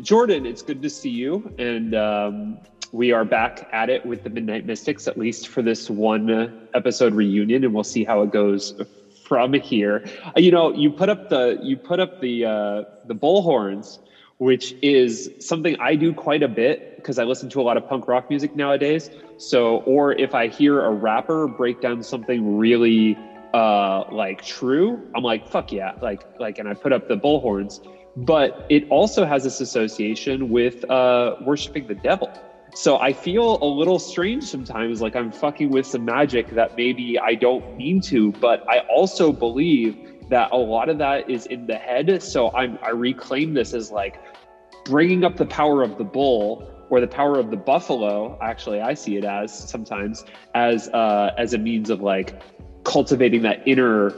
Jordan, it's good to see you. And um, we are back at it with the Midnight Mystics, at least for this one episode reunion, and we'll see how it goes from here. You know, you put up the you put up the uh, the bullhorns, which is something I do quite a bit because I listen to a lot of punk rock music nowadays. So, or if I hear a rapper break down something really uh, like true, I'm like, fuck yeah, like like, and I put up the bullhorns but it also has this association with uh, worshiping the devil. So I feel a little strange sometimes, like I'm fucking with some magic that maybe I don't mean to, but I also believe that a lot of that is in the head. So I'm, I reclaim this as like bringing up the power of the bull or the power of the buffalo. Actually, I see it as sometimes as uh, as a means of like cultivating that inner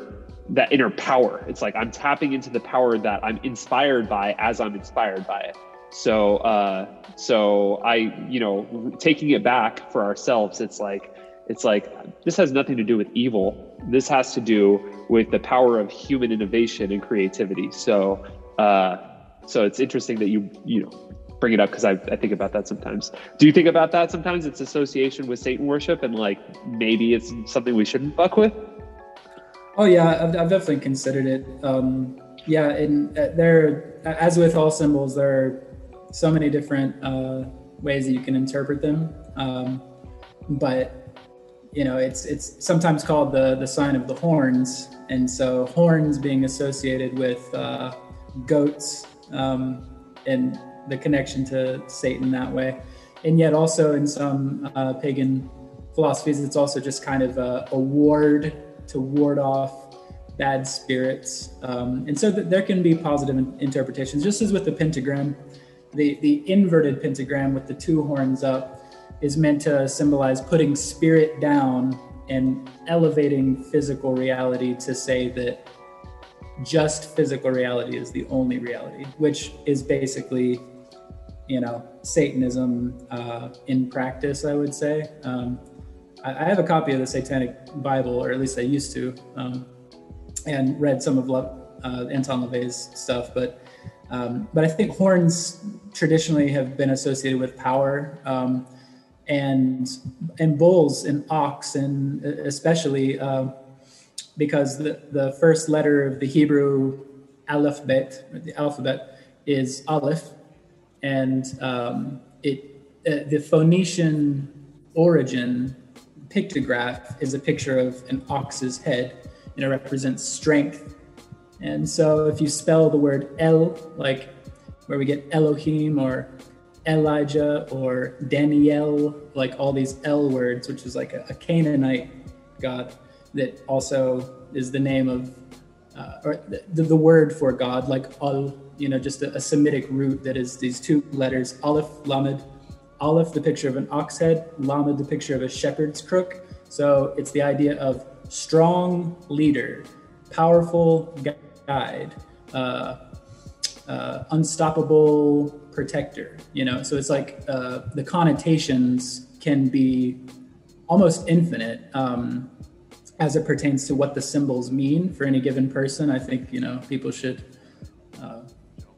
that inner power. It's like I'm tapping into the power that I'm inspired by as I'm inspired by it. So, uh, so I, you know, taking it back for ourselves, it's like, it's like this has nothing to do with evil. This has to do with the power of human innovation and creativity. So, uh, so it's interesting that you, you know, bring it up because I, I think about that sometimes. Do you think about that sometimes? It's association with Satan worship and like maybe it's something we shouldn't fuck with. Oh yeah, I've, I've definitely considered it. Um, yeah, and uh, there, as with all symbols, there are so many different uh, ways that you can interpret them. Um, but you know, it's it's sometimes called the the sign of the horns, and so horns being associated with uh, goats um, and the connection to Satan that way, and yet also in some uh, pagan philosophies, it's also just kind of a, a ward to ward off bad spirits. Um, and so th- there can be positive in- interpretations, just as with the pentagram. The, the inverted pentagram with the two horns up is meant to symbolize putting spirit down and elevating physical reality to say that just physical reality is the only reality, which is basically, you know, Satanism uh, in practice, I would say. Um, I have a copy of the Satanic Bible, or at least I used to, um, and read some of uh, Anton LaVey's stuff. But um, but I think horns traditionally have been associated with power, um, and and bulls and ox, and especially uh, because the the first letter of the Hebrew alphabet, the alphabet, is aleph, and um, it uh, the Phoenician origin pictograph is a picture of an ox's head, and it represents strength. And so if you spell the word El, like where we get Elohim or Elijah or Daniel, like all these L words, which is like a, a Canaanite god that also is the name of, uh, or the, the, word for God, like Al, you know, just a, a Semitic root that is these two letters, Aleph, Lamed, Aleph, the picture of an ox head, Lamed, the picture of a shepherd's crook. So it's the idea of strong leader, powerful guide, uh, uh, unstoppable protector. You know, so it's like uh, the connotations can be almost infinite um, as it pertains to what the symbols mean for any given person. I think you know people should uh,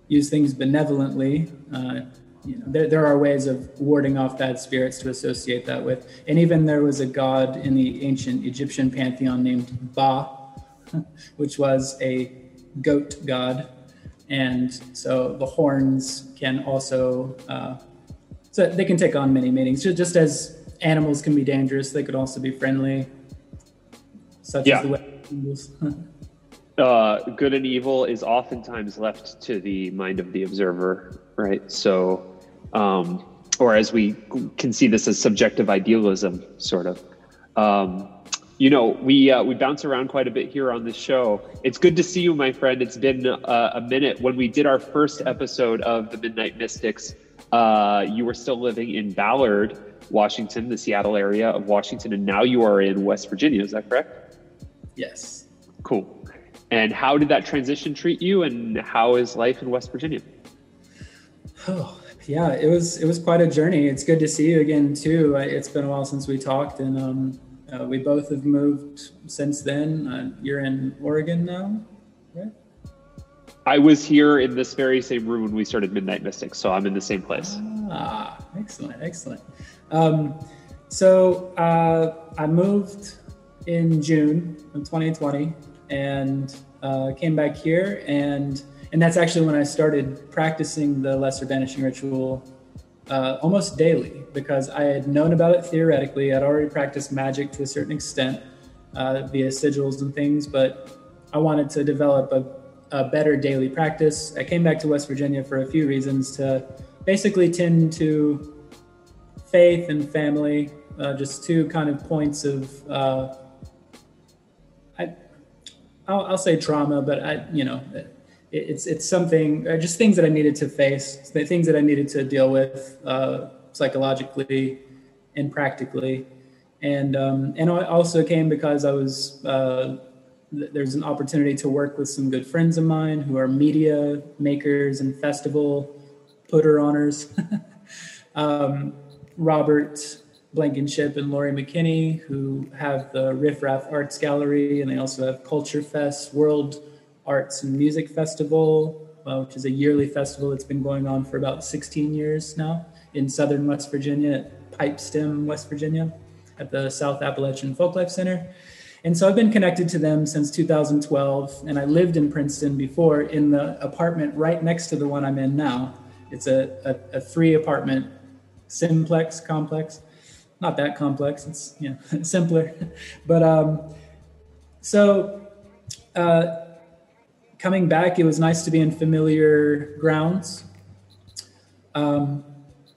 use things benevolently uh, you know, there, there are ways of warding off bad spirits to associate that with. And even there was a god in the ancient Egyptian pantheon named Ba, which was a goat god. And so the horns can also, uh, so they can take on many meanings. Just as animals can be dangerous, they could also be friendly, such yeah. as the way animals. uh, good and evil is oftentimes left to the mind of the observer, right? So um, or as we can see this as subjective idealism, sort of. Um, you know, we uh, we bounce around quite a bit here on this show. It's good to see you, my friend. It's been uh, a minute. When we did our first episode of the Midnight Mystics, uh, you were still living in Ballard, Washington, the Seattle area of Washington, and now you are in West Virginia. Is that correct? Yes. Cool. And how did that transition treat you? And how is life in West Virginia? Oh, yeah, it was it was quite a journey. It's good to see you again too. It's been a while since we talked, and um, uh, we both have moved since then. Uh, you're in Oregon now, right? I was here in this very same room when we started Midnight Mystics, so I'm in the same place. Ah, excellent, excellent. Um, so uh, I moved in June of 2020 and uh, came back here, and and that's actually when I started practicing the Lesser Banishing Ritual uh, almost daily because I had known about it theoretically. I'd already practiced magic to a certain extent uh, via sigils and things, but I wanted to develop a a better daily practice. I came back to West Virginia for a few reasons to basically tend to faith and family, uh, just two kind of points of, uh, I, I'll, I'll, say trauma, but I, you know, it's it's something, uh, just things that I needed to face, the things that I needed to deal with uh, psychologically and practically, and um, and I also came because I was uh, there's an opportunity to work with some good friends of mine who are media makers and festival putter honors. um, Robert Blankenship and Laurie McKinney, who have the Riff Raff Arts Gallery, and they also have Culture Fest, World Arts and Music Festival, uh, which is a yearly festival that's been going on for about 16 years now in southern West Virginia at Pipestem, West Virginia, at the South Appalachian Folklife Center. And so I've been connected to them since 2012. And I lived in Princeton before in the apartment right next to the one I'm in now. It's a, a, a three apartment simplex complex. Not that complex, it's know, simpler. But um, so uh, coming back, it was nice to be in familiar grounds. Um,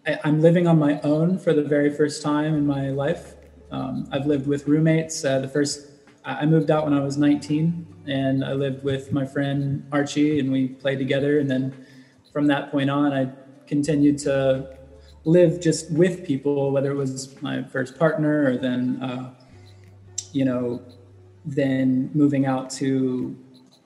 I, am living on my own for the very first time in my life. Um, I've lived with roommates. Uh, the first I moved out when I was 19 and I lived with my friend Archie and we played together. And then from that point on, I continued to live just with people, whether it was my first partner or then, uh, you know, then moving out to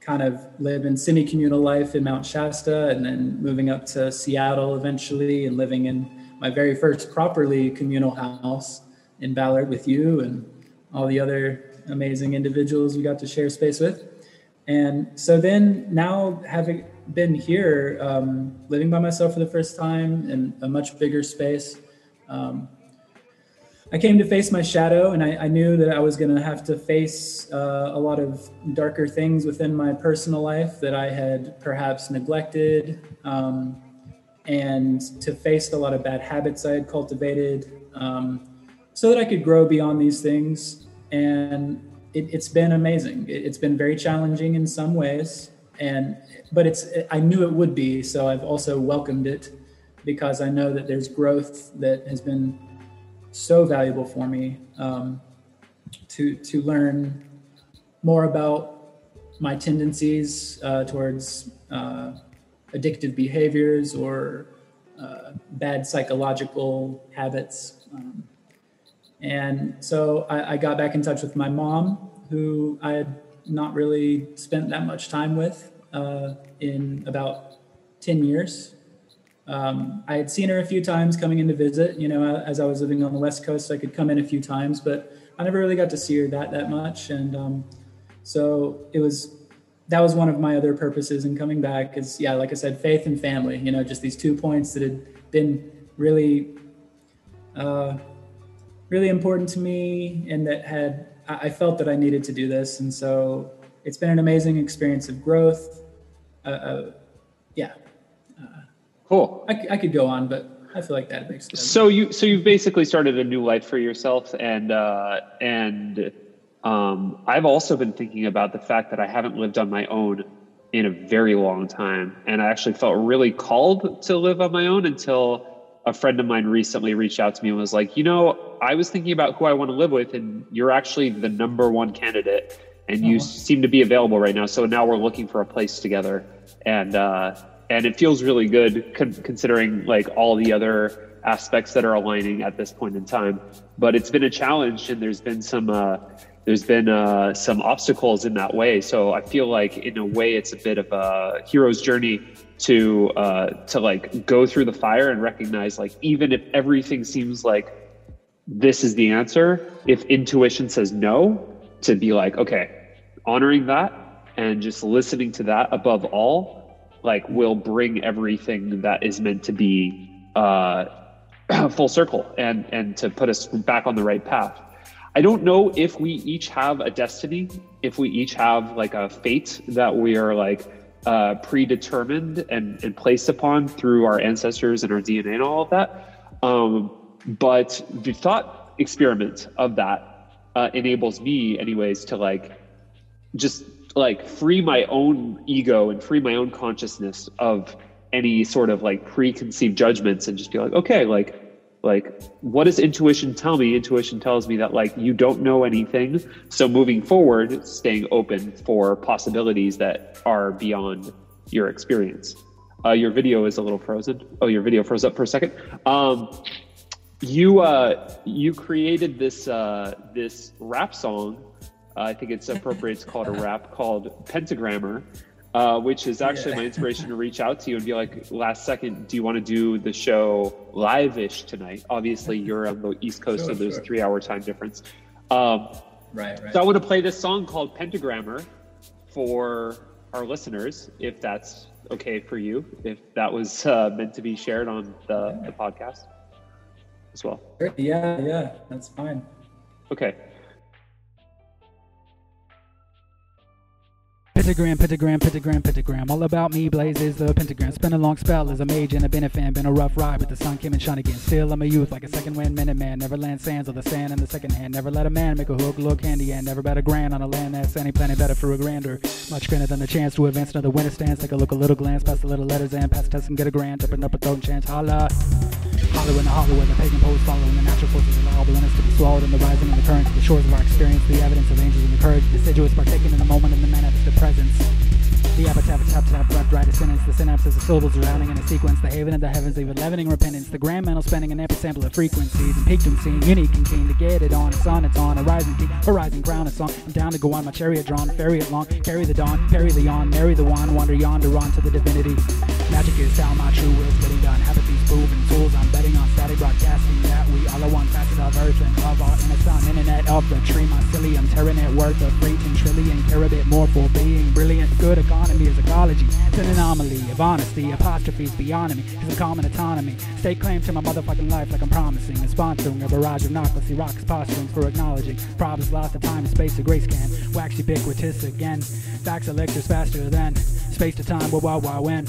kind of live in semi communal life in Mount Shasta and then moving up to Seattle eventually and living in my very first properly communal house in Ballard with you and all the other amazing individuals we got to share space with. And so then now having been here, um, living by myself for the first time in a much bigger space, um, I came to face my shadow, and I, I knew that I was going to have to face uh, a lot of darker things within my personal life that I had perhaps neglected, um, and to face a lot of bad habits I had cultivated, um, so that I could grow beyond these things and it, has been amazing. It, it's been very challenging in some ways, and but it's I knew it would be. So I've also welcomed it because I know that there's growth that has been so valuable for me um, to to learn more about my tendencies uh, towards uh, addictive behaviors or uh, bad psychological habits. Um, and so I, I, got back in touch with my mom, who I had not really spent that much time with uh, in about 10 years. Um, I had seen her a few times coming in to visit, you know, as I was living on the West Coast, I could come in a few times, but I never really got to see her that, that much. And um, so it was, that was one of my other purposes in coming back is, yeah, like I said, faith and family, you know, just these two points that had been really, uh, really important to me and that had I felt that I needed to do this, and so it's been an amazing experience of growth. Uh, uh, yeah. Cool. I, I, could go on, but I feel like that makes sense. So you so you've basically started a new life for yourself, and uh, and um, I've also been thinking about the fact that I haven't lived on my own in a very long time, and I actually felt really called to live on my own until a friend of mine recently reached out to me and was like, you know, I was thinking about who I want to live with, and you're actually the number one candidate, and you oh. seem to be available right now. So now we're looking for a place together, and uh, and it feels really good con- considering like all the other aspects that are aligning at this point in time. But it's been a challenge, and there's been some. Uh, there's been uh, some obstacles in that way. So I feel like in a way it's a bit of a hero's journey to uh, to like go through the fire and recognize like even if everything seems like this is the answer, if intuition says no, to be like okay, honoring that and just listening to that above all like will bring everything that is meant to be uh, full circle and and to put us back on the right path. I don't know if we each have a destiny, if we each have like a fate that we are like uh, predetermined and, and placed upon through our ancestors and our DNA and all of that. Um, but the thought experiment of that uh, enables me, anyways, to like just like free my own ego and free my own consciousness of any sort of like preconceived judgments and just be like, okay, like like what does intuition tell me? Intuition tells me that like you don't know anything. So moving forward staying open for possibilities that are beyond your experience. Uh, your video is a little frozen. Oh your video froze up for a second. Um, you uh, you created this uh, this rap song i think it's appropriate it's called a rap called pentagrammer uh, which is actually yeah. my inspiration to reach out to you and be like, last second, do you want to do the show live ish tonight? Obviously, you're on the East Coast, sure, so there's sure. a three hour time difference. Um, right, right. So I want to play this song called Pentagrammer for our listeners, if that's okay for you, if that was uh, meant to be shared on the, yeah. the podcast as well. Yeah, yeah, that's fine. Okay. Pentagram, pentagram, pentagram, pentagram. All about me blazes the pentagram. Spent a long spell as a mage and a been a fan. Been a rough ride, but the sun came and shone again. Still, I'm a youth like a second wind minute man. Never land sands of the sand in the second hand. Never let a man make a hook look handy and never bet a grand on a land that's any planet better for a grander. Much grander than the chance to advance another winter stance. Take a look, a little glance, past the little letters and pass test and get a grant. Open up a throat and chance. Holla. Hollow in the hollow where the pagan poets following the natural forces allowable in us to be swallowed in the rising and the currents of the shores of our experience. The evidence of angels and the courage, deciduous partaking in the moment and the manifest of presence. The epitaph, tap, tap, breath, right, a sentence. The synapses of syllables surrounding in a sequence. The haven of the heavens, even leavening repentance. The grand mental spending an ample sample of frequencies. And peaked and unique and keen to get it on. It's on, it's on. A rising peak, horizon crown, it's on. I'm down to go on my chariot drawn, ferry it long. Carry the dawn, parry the yawn, marry the wand. Wander yonder on to the divinity. Magic is how my true will's getting done. Habit these proven tools. I'm betting on static broadcasting that we all are one facet of earth and of our innocent internet of the tree mycelium. tearing net worth of and trillion. Care a bit more for being brilliant. Good economy is ecology. It's an anomaly of honesty. Apostrophes beyond me. It's a common autonomy. Stake claim to my motherfucking life like I'm promising. And sponsoring a barrage of narcolepsy rocks posturing for acknowledging. Problems lost of time and space to grace can. Wax ubiquitous again. Facts electors faster than space to time. Wow, wow, wow, when.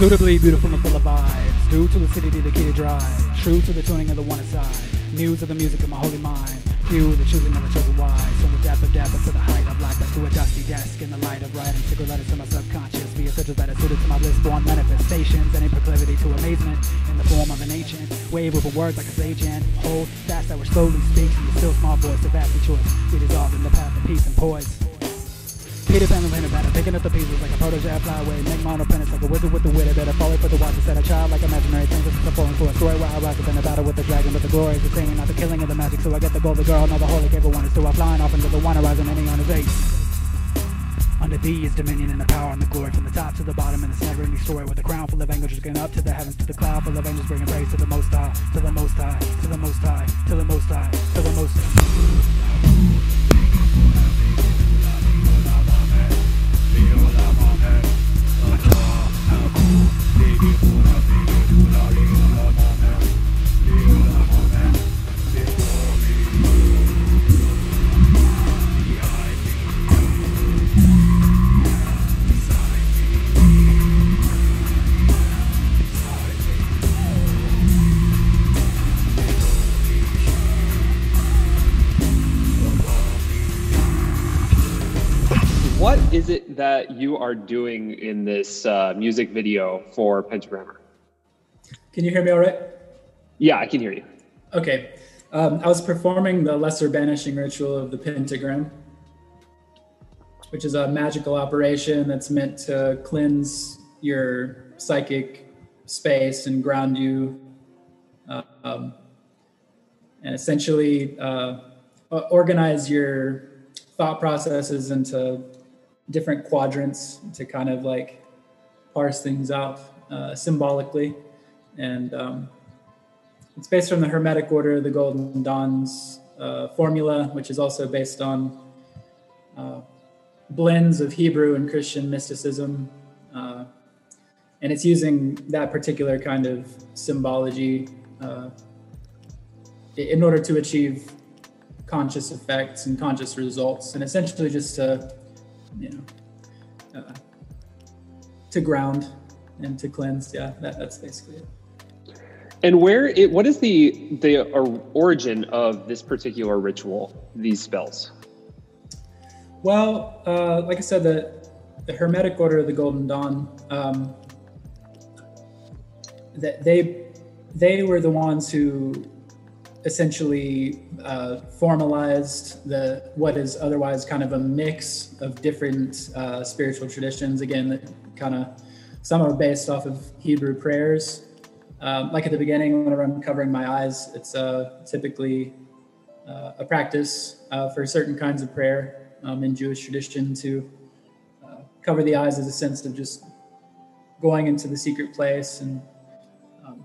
Suitably beautiful and full of vibes. Due to the city to drive. True to the tuning of the one aside. News of the music of my holy mind. Few the choosing of the chosen wise. From the depth of depth to the height of life, to a dusty desk in the light of writing. Secret letters to my subconscious via such as that suited to my bliss-born manifestations. Any proclivity to amazement in the form of an ancient wave of a word like a sage and hold fast that which slowly speaks in the still small voice of vast choice. We dissolve in the path of peace and poise. Peter Pan and Peter Pan, picking up the pieces like a protege fly away, make my own like a wizard with the wit. I better follow for the watch instead of child like imaginary things. This is a falling for a story where I rise up in a battle with the dragon, but the glory is the same, not the killing of the magic. So I get the golden girl, now the holy cable one is still flying off into the one horizon, ending on his ace. Under thee is dominion and the power and the glory from the top to the bottom in this never ending story with a crown full of angels just going up to the heavens to the cloud full of angels bringing praise to the most high, to the most high, to the most high, to the most high, to the most high. Are doing in this uh, music video for Pentagrammer? Can you hear me all right? Yeah, I can hear you. Okay. Um, I was performing the lesser banishing ritual of the pentagram, which is a magical operation that's meant to cleanse your psychic space and ground you, uh, um, and essentially uh, organize your thought processes into different quadrants to kind of like parse things out uh, symbolically. And um, it's based on the Hermetic Order the Golden Dawn's uh, formula, which is also based on uh, blends of Hebrew and Christian mysticism and it's using that particular kind of symbology uh, in order to achieve conscious effects and conscious results, and essentially just to, you know, uh, to ground and to cleanse. Yeah, that, that's basically it. And where it, what is the the origin of this particular ritual? These spells. Well, uh, like I said, the the Hermetic Order of the Golden Dawn, um, that they they were the ones who essentially uh, formalized the what is otherwise kind of a mix of different uh, spiritual traditions. Again, kind of some are based off of Hebrew prayers. Um, like at the beginning, whenever I'm covering my eyes, it's uh, typically uh, a practice uh, for certain kinds of prayer um, in Jewish tradition to uh, cover the eyes as a sense of just going into the secret place and um,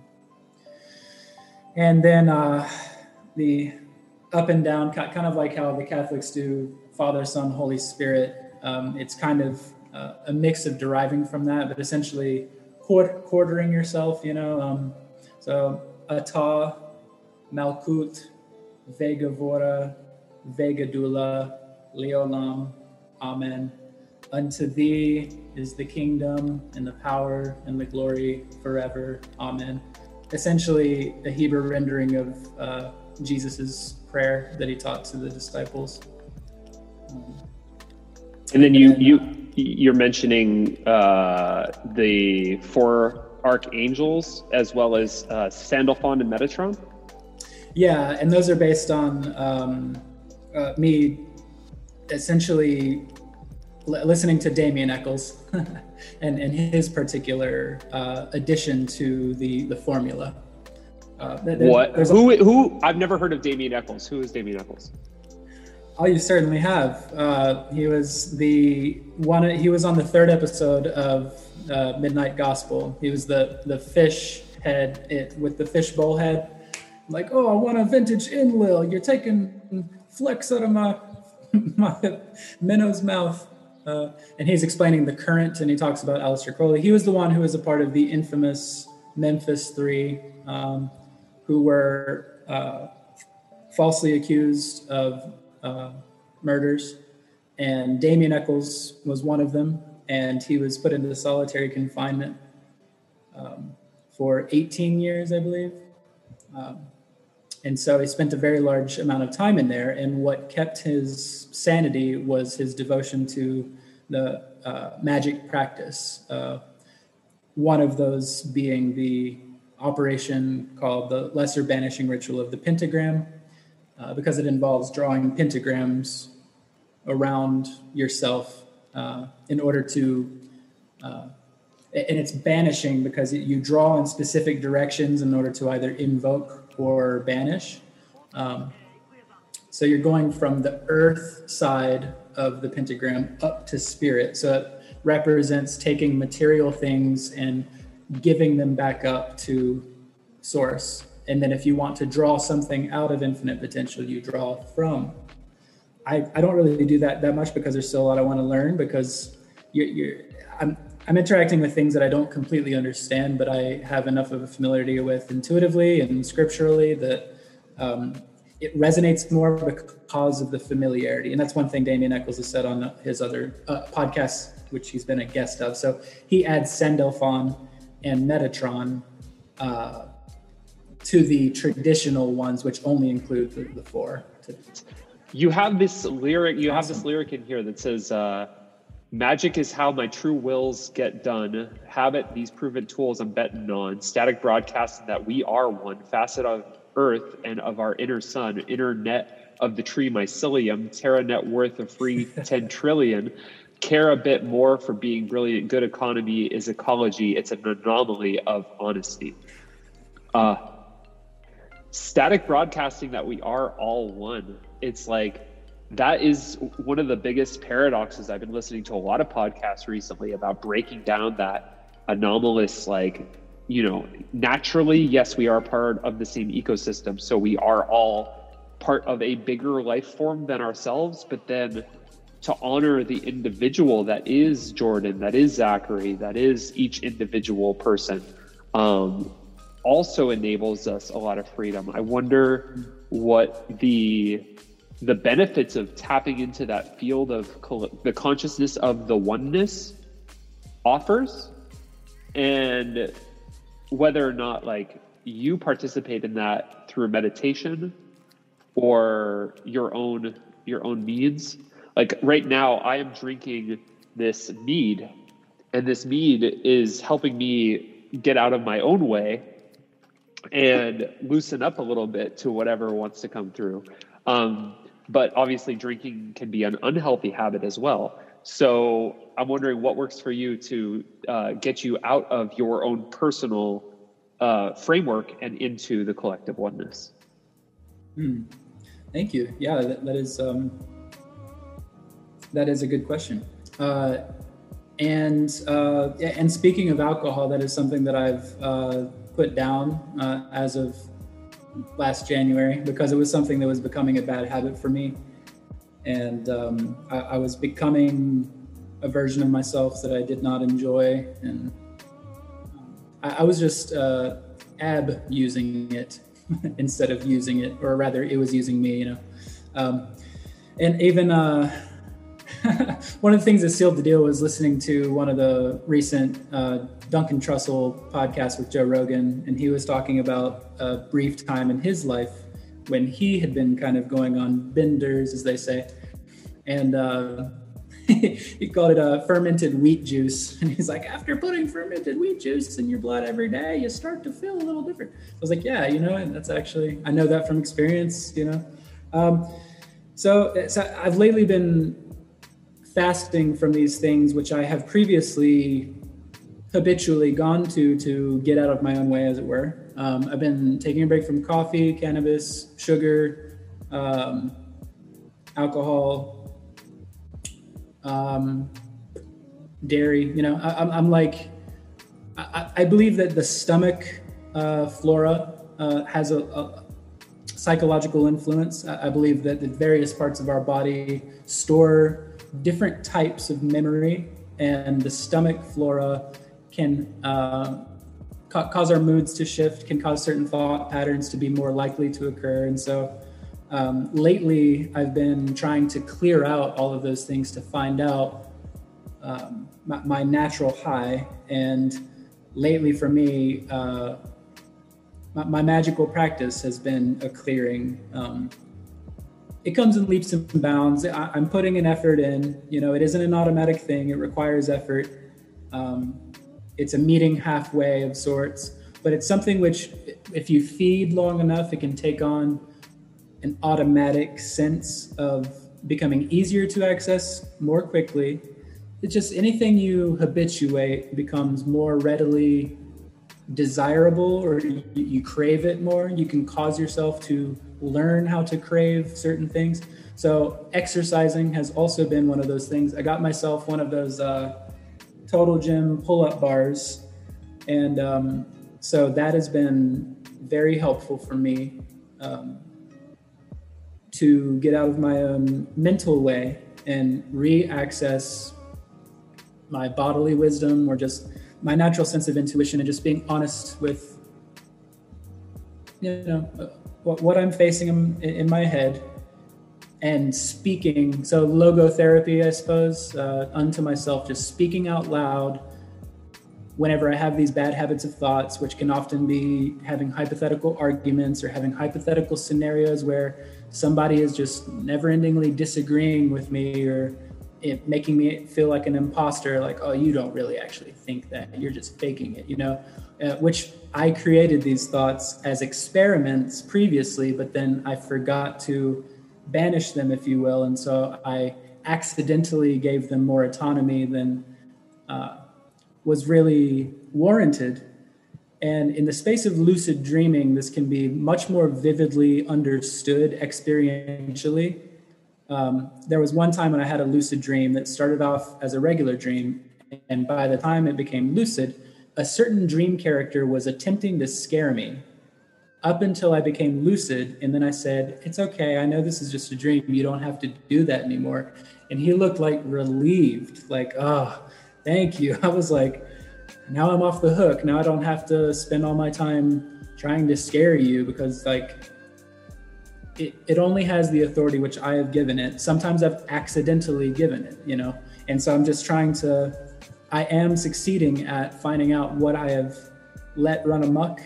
and then uh, the up and down, kind of like how the Catholics do Father, Son, Holy Spirit. Um, it's kind of uh, a mix of deriving from that, but essentially quartering yourself, you know. Um, so Ata, Malkut, Vega Vora, Vega Dula, Leolam, Amen. Unto thee is the kingdom and the power and the glory forever. Amen. Essentially, a Hebrew rendering of uh, Jesus's prayer that he taught to the disciples. And then you you you're mentioning uh, the four archangels as well as uh, Sandalphon and Metatron. Yeah, and those are based on um, uh, me essentially listening to Damien Echols and, and his particular uh, addition to the the formula. Uh, there, what? Who? Who? I've never heard of Damien Echols. Who is Damien Echols? Oh, you certainly have. Uh, he was the one. He was on the third episode of uh, Midnight Gospel. He was the the fish head it, with the fish bowl head. Like, oh, I want a vintage Enlil. You're taking flecks out of my my minnow's mouth. Uh, and he's explaining the current, and he talks about Aleister Crowley. He was the one who was a part of the infamous Memphis Three, um, who were uh, falsely accused of uh, murders, and Damien Echols was one of them, and he was put into solitary confinement um, for 18 years, I believe. Um, and so he spent a very large amount of time in there. And what kept his sanity was his devotion to the uh, magic practice. Uh, one of those being the operation called the Lesser Banishing Ritual of the Pentagram, uh, because it involves drawing pentagrams around yourself uh, in order to, uh, and it's banishing because you draw in specific directions in order to either invoke or banish. Um, so you're going from the earth side of the pentagram up to spirit. So it represents taking material things and giving them back up to source. And then if you want to draw something out of infinite potential, you draw from. I, I don't really do that that much because there's still a lot I want to learn because you're, you're I'm, I'm interacting with things that I don't completely understand, but I have enough of a familiarity with intuitively and scripturally that um, it resonates more because of the familiarity. And that's one thing Damien Echols has said on his other uh, podcasts, which he's been a guest of. So he adds Sandalphon and Metatron uh, to the traditional ones, which only include the, the four. You have this lyric. You awesome. have this lyric in here that says, uh, "Magic is how my true wills get done. Habit, these proven tools I'm betting on. Static broadcasting that we are one facet of Earth and of our inner sun, inner net of the tree mycelium, Terra net worth of free ten trillion." Care a bit more for being brilliant. Good economy is ecology. It's an anomaly of honesty. Uh, static broadcasting that we are all one. It's like that is one of the biggest paradoxes. I've been listening to a lot of podcasts recently about breaking down that anomalous, like, you know, naturally, yes, we are part of the same ecosystem. So we are all part of a bigger life form than ourselves. But then to honor the individual that is Jordan, that is Zachary, that is each individual person, um, also enables us a lot of freedom. I wonder what the the benefits of tapping into that field of the consciousness of the oneness offers and whether or not like you participate in that through meditation or your own your own means like right now i am drinking this mead and this mead is helping me get out of my own way and loosen up a little bit to whatever wants to come through. Um, but obviously drinking can be an unhealthy habit as well. So i'm wondering what works for you to uh, get you out of your own personal uh, framework and into the collective oneness. Hmm. thank you. Yeah that, that is um, that is a good question uh, and uh, and speaking of alcohol that is something that i've uh, put down uh, as of last January because it was something that was becoming a bad habit for me. And um, I, I, was becoming a version of myself that I did not enjoy. And um, I, I, was just uh, ab using it instead of using it, or rather, it was using me, you know. Um, and even uh, one of the things that sealed the deal was listening to one of the recent uh, Duncan Trussell podcasts with Joe Rogan, and he was talking about a brief time in his life when he had been kind of going on benders, as they say, and uh, he called it a fermented wheat juice. And he's like, after putting fermented wheat juice in your blood every day, you start to feel a little different. I was like, yeah, you know, and that's actually I know that from experience, you know. Um, so, so I've lately been fasting from these things, which I have previously habitually gone to to get out of my own way, as it were. Um, I've been taking a break from coffee, cannabis, sugar, um, alcohol, um, dairy. You know, I, am like, I, I, believe that the stomach uh, flora uh, has a, a, psychological influence. I, I believe that the various parts of our body store different types of memory, and the stomach flora can uh, ca- cause our moods to shift, can cause certain thought patterns to be more likely to occur. And so um, lately, I've been trying to clear out all of those things to find out um, my, my, natural high. And lately, for me, uh, my, my, magical practice has been a clearing. Um, it comes in leaps and bounds. I, am putting an effort in. You know, it isn't an automatic thing. It requires effort. Um, it's a meeting halfway of sorts, but it's something which, if you feed long enough, it can take on an automatic sense of becoming easier to access more quickly. It's just anything you habituate becomes more readily desirable or you, you crave it more. You can cause yourself to learn how to crave certain things. So exercising has also been one of those things. I got myself one of those uh, total gym pull-up bars and um, so that has been very helpful for me um, to get out of my own mental way and re-access my bodily wisdom or just my natural sense of intuition and just being honest with you know what, what i'm facing in, in my head and speaking. So logotherapy, I suppose, uh, unto myself, just speaking out loud whenever I have these bad habits of thoughts, which can often be having hypothetical arguments or having hypothetical scenarios where somebody is just never-endingly disagreeing with me or it making me feel like an imposter like oh you don't really actually think that you're just faking it you know uh, which i created these thoughts as experiments previously but then i forgot to banish them, if you will. And so I accidentally gave them more autonomy than uh, was really warranted. And in the space of lucid dreaming, this can be much more vividly understood experientially. Um, there was one time when I had a lucid dream that started off as a regular dream. And by the time it became lucid, a certain dream character was attempting to scare me up until I became lucid. And then I said, It's okay. I know this is just a dream. You don't have to do that anymore. And he looked like relieved, like, Oh, thank you. I was like, Now I'm off the hook. Now I don't have to spend all my time trying to scare you because, like, it, it only has the authority which I have given it. Sometimes I've accidentally given it, you know? And so I'm just trying to, I am succeeding at finding out what I have let run amok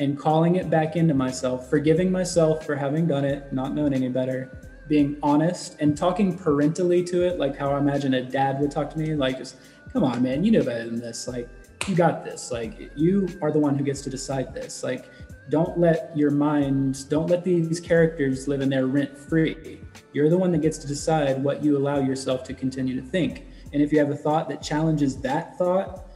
and calling it back into myself, forgiving myself for having done it, not knowing any better, being honest and talking parentally to it, like how I imagine a dad would talk to me, like just, come on, man, you know better than this. Like, you got this. Like, you are the one who gets to decide this. Like, don't let your mind, don't let these characters live in there rent free. You're the one that gets to decide what you allow yourself to continue to think. And if you have a thought that challenges that thought,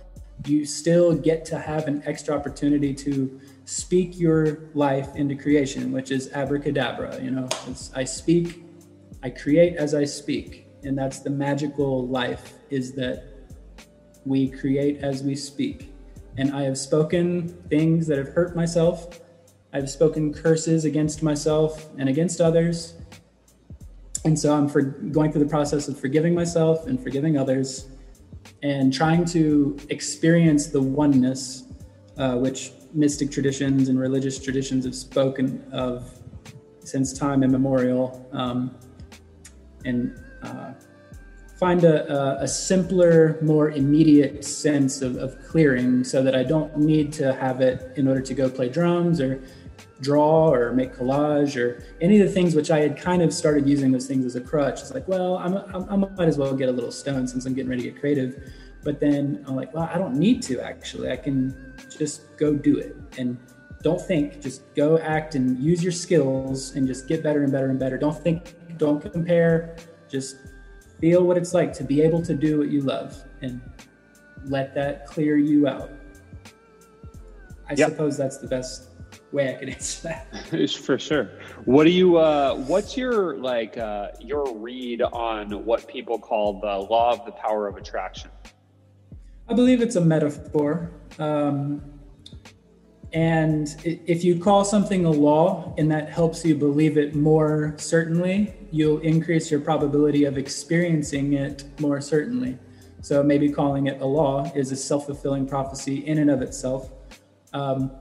you still get to have an extra opportunity to speak your life into creation, which is abracadabra. You know, it's, I speak, I create as I speak. And that's the magical life is that we create as we speak and I have spoken things that have hurt myself. I've spoken curses against myself and against others. And so I'm for going through the process of forgiving myself and forgiving others and trying to experience the oneness, uh, which mystic traditions and religious traditions have spoken of since time immemorial. Um, and uh, find a, a, simpler, more immediate sense of, of clearing so that I don't need to have it in order to go play drums or draw or make collage or any of the things which I had kind of started using those things as a crutch. It's like, well, I'm, I'm, i might as well get a little stone since I'm getting ready to get creative. But then I'm like, well, I don't need to actually. I can just go do it and don't think, just go act and use your skills and just get better and better and better. Don't think, don't compare, just feel what it's like to be able to do what you love and let that clear you out. I yep. suppose that's the best way I could answer that. For sure. What do you? Uh, what's your like uh, your read on what people call the law of the power of attraction? I believe it's a metaphor. Um, and if you call something a law and that helps you believe it more certainly, you'll increase your probability of experiencing it more certainly. So maybe calling it a law is a self-fulfilling prophecy in and of itself. Um,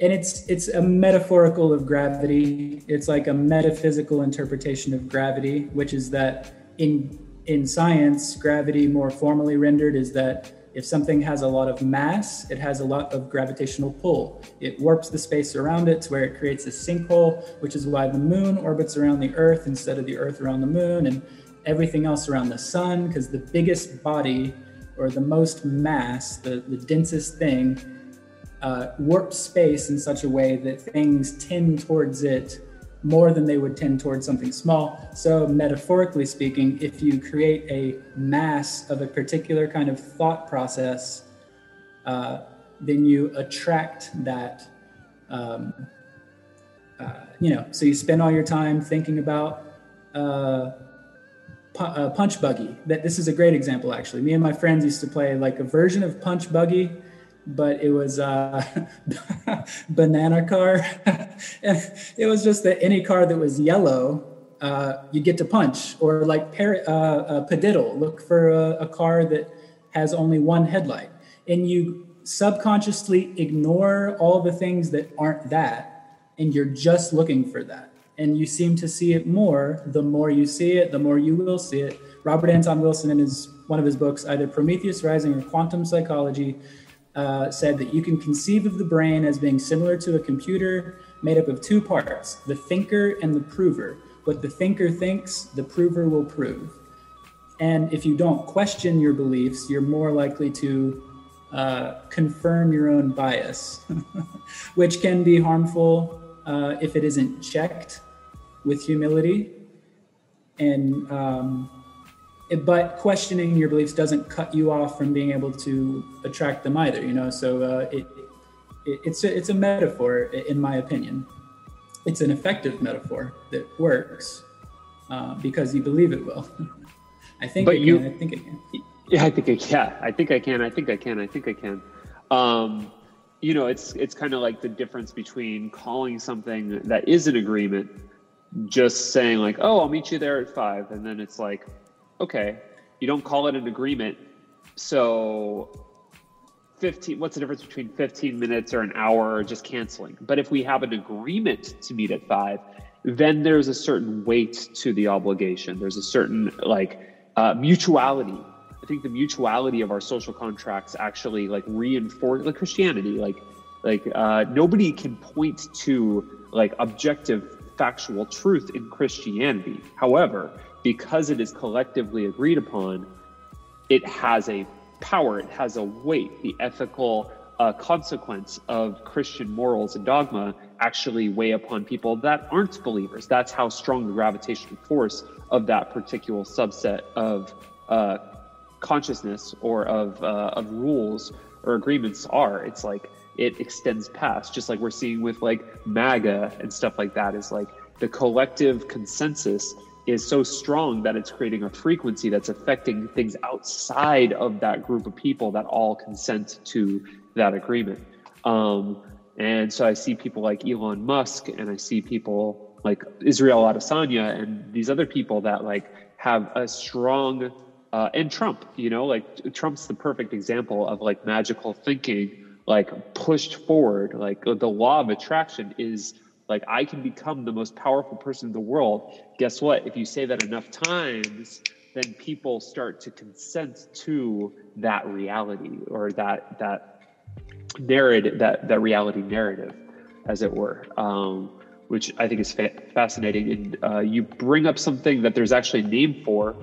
and it's it's a metaphorical of gravity. It's like a metaphysical interpretation of gravity, which is that in in science, gravity more formally rendered is that if something has a lot of mass, it has a lot of gravitational pull. It warps the space around it to where it creates a sinkhole, which is why the moon orbits around the Earth instead of the Earth around the moon, and everything else around the sun, because the biggest body or the most mass, the, the densest thing, uh, space in such a way that things tend towards it more than they would tend towards something small. So, metaphorically speaking, if you create a mass of a particular kind of thought process, uh, then you attract that. Um, uh, you know, so you spend all your time thinking about uh, pu- uh, punch buggy. That this is a great example, actually. Me and my friends used to play like a version of punch buggy but it was uh, a banana car. it was just that any car that was yellow, uh, you get to punch, or like par- uh, padiddle. Look for a, a car that has only one headlight, and you subconsciously ignore all the things that aren't that, and you're just looking for that. And you seem to see it more. The more you see it, the more you will see it. Robert Anton Wilson, in his one of his books, either Prometheus Rising or Quantum Psychology, uh, said that you can conceive of the brain as being similar to a computer made up of two parts the thinker and the prover. What the thinker thinks, the prover will prove. And if you don't question your beliefs, you're more likely to uh, confirm your own bias, which can be harmful uh, if it isn't checked with humility. And um, but questioning your beliefs doesn't cut you off from being able to attract them either you know so uh, it, it, it's a, it's a metaphor in my opinion it's an effective metaphor that works uh, because you believe it will i think but you can. i think it can yeah i think i yeah i think i can i think i can i think i can um, you know, it's it's kind of like the difference between calling something that is an agreement, just saying like, "Oh, I'll meet you there at five. and then it's like, okay, you don't call it an agreement, so 15 what's the difference between 15 minutes or an hour or just canceling? But if we have an agreement to meet at 5 then there's a certain weight to the obligation. There's a certain like uh, mutuality. I think the mutuality of our social contracts actually like reinforce like christianity like like uh, nobody can point to like objective factual truth in christianity. However because it is collectively agreed upon it has a power, it has a weight. The ethical uh, consequence of Christian morals and dogma actually weigh upon people that aren't believers. That's how strong the gravitational force of that particular subset of uh, consciousness or of, uh, of rules or agreements are. It's like it extends past, just like we're seeing with like MAGA and stuff like that, is like the collective consensus is so strong that it's creating a frequency that's affecting things outside of that group of people that all consent to that agreement. Um, and so I see people like Elon Musk and I see people like Israel Adesanya and these other people that like have a strong uh, and Trump, you know, like Trump's the perfect example of like magical thinking, like pushed forward. Like the law of attraction is like I can become the most powerful person in the world. Guess what? If you say that enough times, then people start to consent to that reality or that that narrative, that that reality narrative, as it were. Um, which I think is fa- fascinating. And uh, you bring up something that there's actually a name for,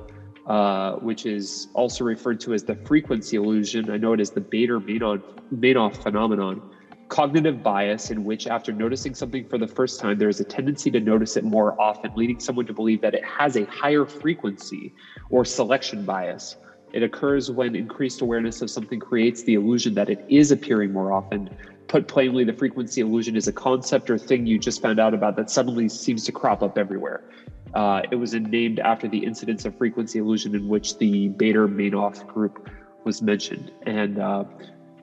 uh, which is also referred to as the frequency illusion. I know it is the Baader-Meinhof phenomenon cognitive bias in which after noticing something for the first time there is a tendency to notice it more often leading someone to believe that it has a higher frequency or selection bias. It occurs when increased awareness of something creates the illusion that it is appearing more often. Put plainly the frequency illusion is a concept or thing you just found out about that suddenly seems to crop up everywhere. Uh, it was named after the incidence of frequency illusion in which the Baader-Meinhof group was mentioned. And uh,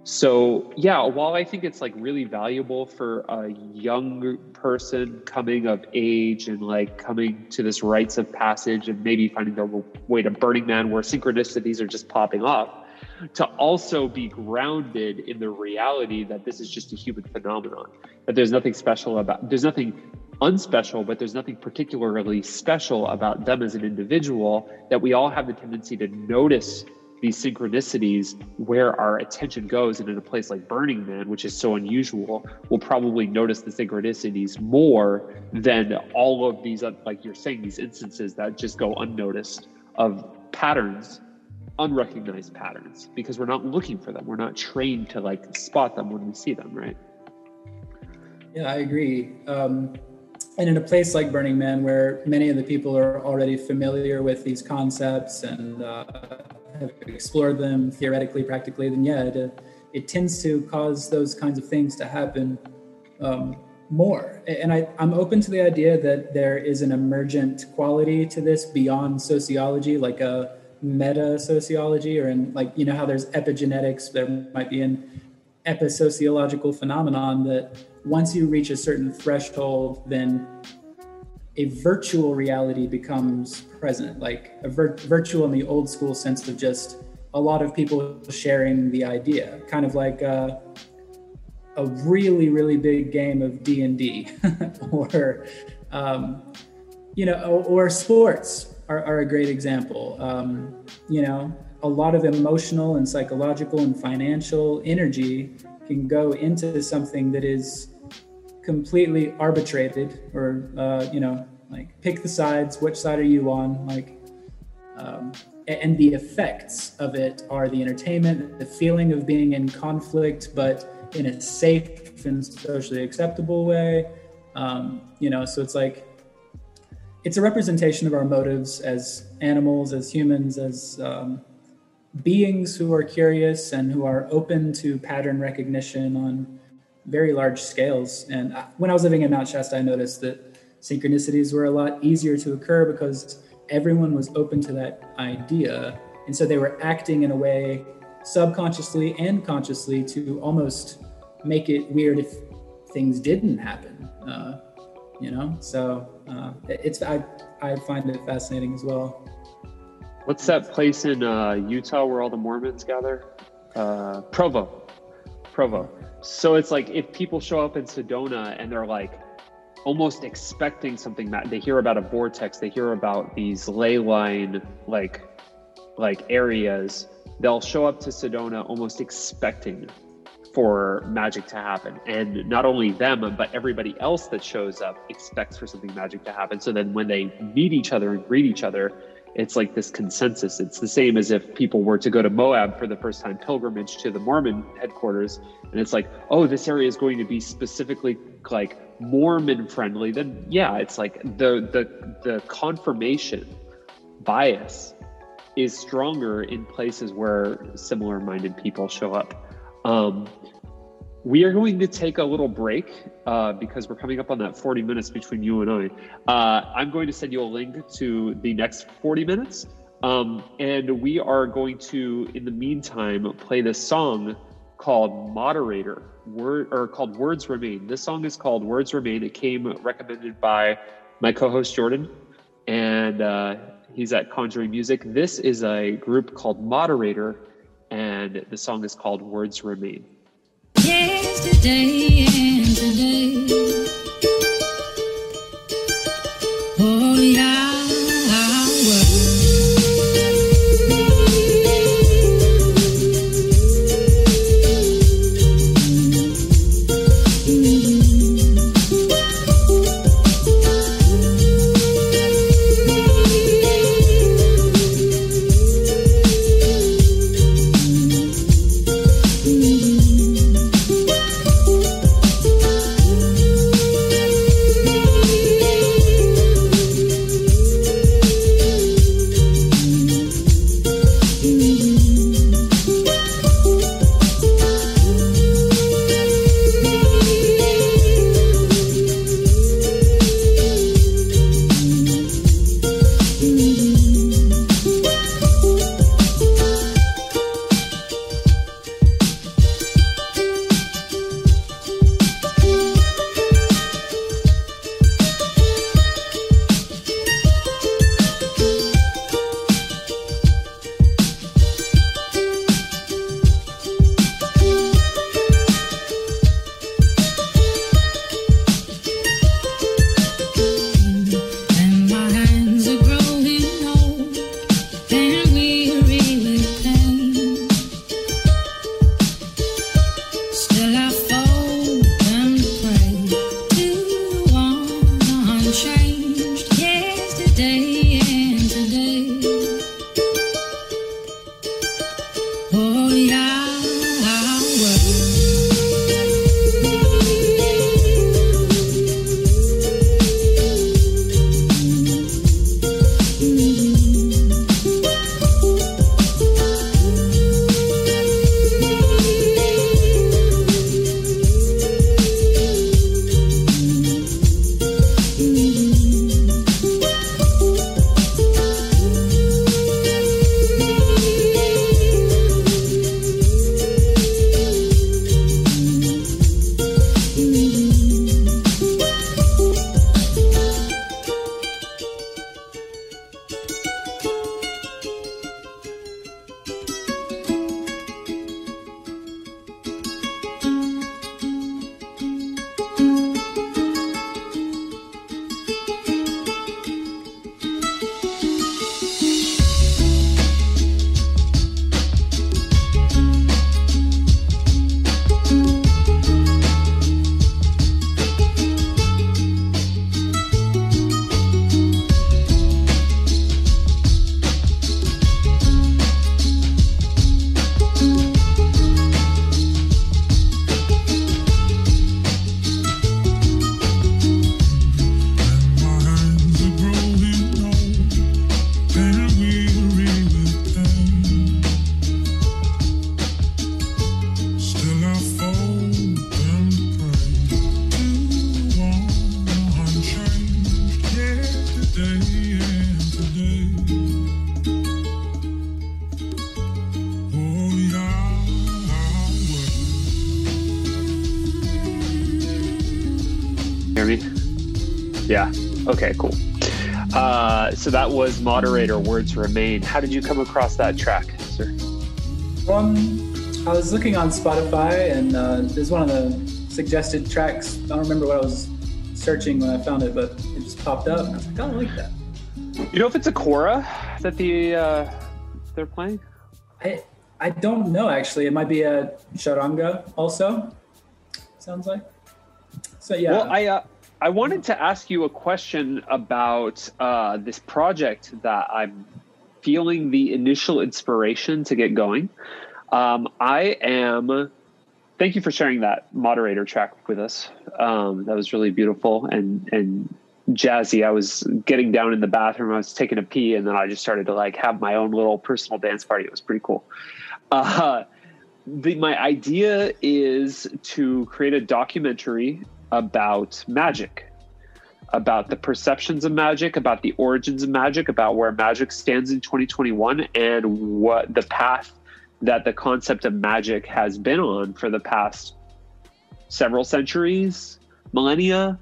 so yeah while i think it's like really valuable for a young person coming of age and like coming to this rites of passage and maybe finding their way to burning man where synchronicities are just popping off to also be grounded in the reality that this is just a human phenomenon that there's nothing special about there's nothing unspecial but there's nothing particularly special about them as an individual that we all have the tendency to notice these synchronicities where our attention goes and in a place like burning man which is so unusual we'll probably notice the synchronicities more than all of these like you're saying these instances that just go unnoticed of patterns unrecognized patterns because we're not looking for them. We're not trained to like spot them when we see them right? Yeah i agree. Um, and in a place like burning man where many of the people are already familiar with these concepts and uh, have explored them theoretically, practically, then yeah, it, uh, it tends to cause those kinds of things to happen um, more. And I, I'm open to the idea that there is an emergent quality to this beyond sociology, like a meta sociology, or in like, you know, how there's epigenetics, there might be an episociological phenomenon that once you reach a certain threshold, then a virtual reality becomes present, like a vir- virtual in the old school sense of just a lot of people sharing the idea, kind of like a, a really, really big game of D and D, or um, you know, or, or sports are, are, a great example. Um, you know, a lot of emotional and psychological and financial energy can go into something that is completely arbitrated or uh, you know like pick the sides which side are you on like um, and the effects of it are the entertainment the feeling of being in conflict but in a safe and socially acceptable way um, you know so it's like it's a representation of our motives as animals as humans as um, beings who are curious and who are open to pattern recognition on very large scales. And when I was living in Mount Shasta, I noticed that synchronicities were a lot easier to occur because everyone was open to that idea. And so they were acting in a way subconsciously and consciously to almost make it weird if things didn't happen. Uh, you know, so uh, it's I I find it fascinating as well. What's that place in uh, Utah where all the Mormons gather? Uh, Provo. Provo. So it's like if people show up in Sedona and they're like almost expecting something that they hear about a vortex, they hear about these ley line like like areas, they'll show up to Sedona almost expecting for magic to happen. And not only them, but everybody else that shows up expects for something magic to happen. So then when they meet each other and greet each other, it's like this consensus. It's the same as if people were to go to Moab for the first time pilgrimage to the Mormon headquarters, and it's like, oh, this area is going to be specifically like Mormon friendly. Then yeah, it's like the the the confirmation bias is stronger in places where similar minded people show up. Um, we are going to take a little break uh, because we're coming up on that 40 minutes between you and I. Uh, I'm going to send you a link to the next 40 minutes. Um, and we are going to, in the meantime, play this song called Moderator, word, or called Words Remain. This song is called Words Remain. It came recommended by my co host Jordan, and uh, he's at Conjuring Music. This is a group called Moderator, and the song is called Words Remain yesterday and today. Oh, yeah. Okay, cool. Uh, so that was Moderator Words Remain. How did you come across that track, sir? Um, I was looking on Spotify and uh, there's one of the suggested tracks. I don't remember what I was searching when I found it, but it just popped up. And I was like, oh, I like that. You know if it's a kora that the uh, they're playing? I I don't know actually. It might be a charanga also. Sounds like. So yeah. Well, I uh, I wanted to ask you a question about uh, this project that I'm feeling the initial inspiration to get going. Um, I am. Thank you for sharing that moderator track with us. Um, that was really beautiful and and jazzy. I was getting down in the bathroom. I was taking a pee, and then I just started to like have my own little personal dance party. It was pretty cool. Uh, the, my idea is to create a documentary about magic, about the perceptions of magic, about the origins of magic, about where magic stands in 2021, and what the path that the concept of magic has been on for the past several centuries, millennia,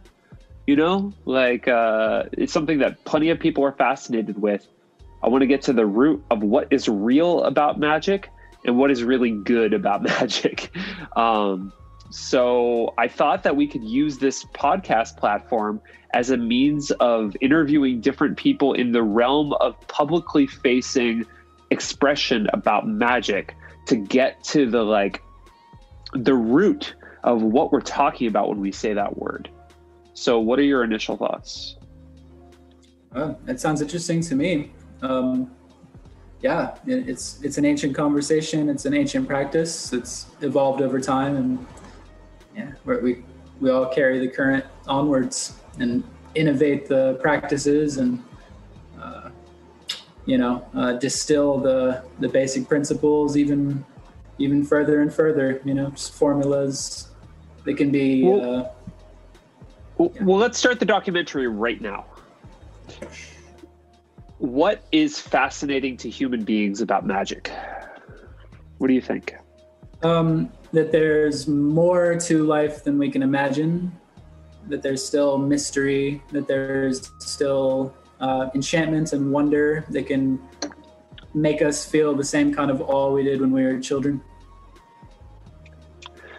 you know? Like uh, it's something that plenty of people are fascinated with. I want to get to the root of what is real about magic and what is really good about magic. Um, so i thought that we could use this podcast platform as a means of interviewing different people in the realm of publicly facing expression about magic to get to the like the root of what we're talking about when we say that word so, what are your initial thoughts? It sounds interesting to me. Um, yeah, it's it's an ancient conversation. It's an ancient practice. It's evolved over time, and yeah, we we all carry the current onwards and innovate the practices and uh, you know uh, distill the the basic principles even even further and further. You know, formulas. They can be. Well, uh, well, well, let's start the documentary right now. What is fascinating to human beings about magic? What do you think? Um, that there's more to life than we can imagine, that there's still mystery, that there's still uh, enchantment and wonder that can make us feel the same kind of awe we did when we were children.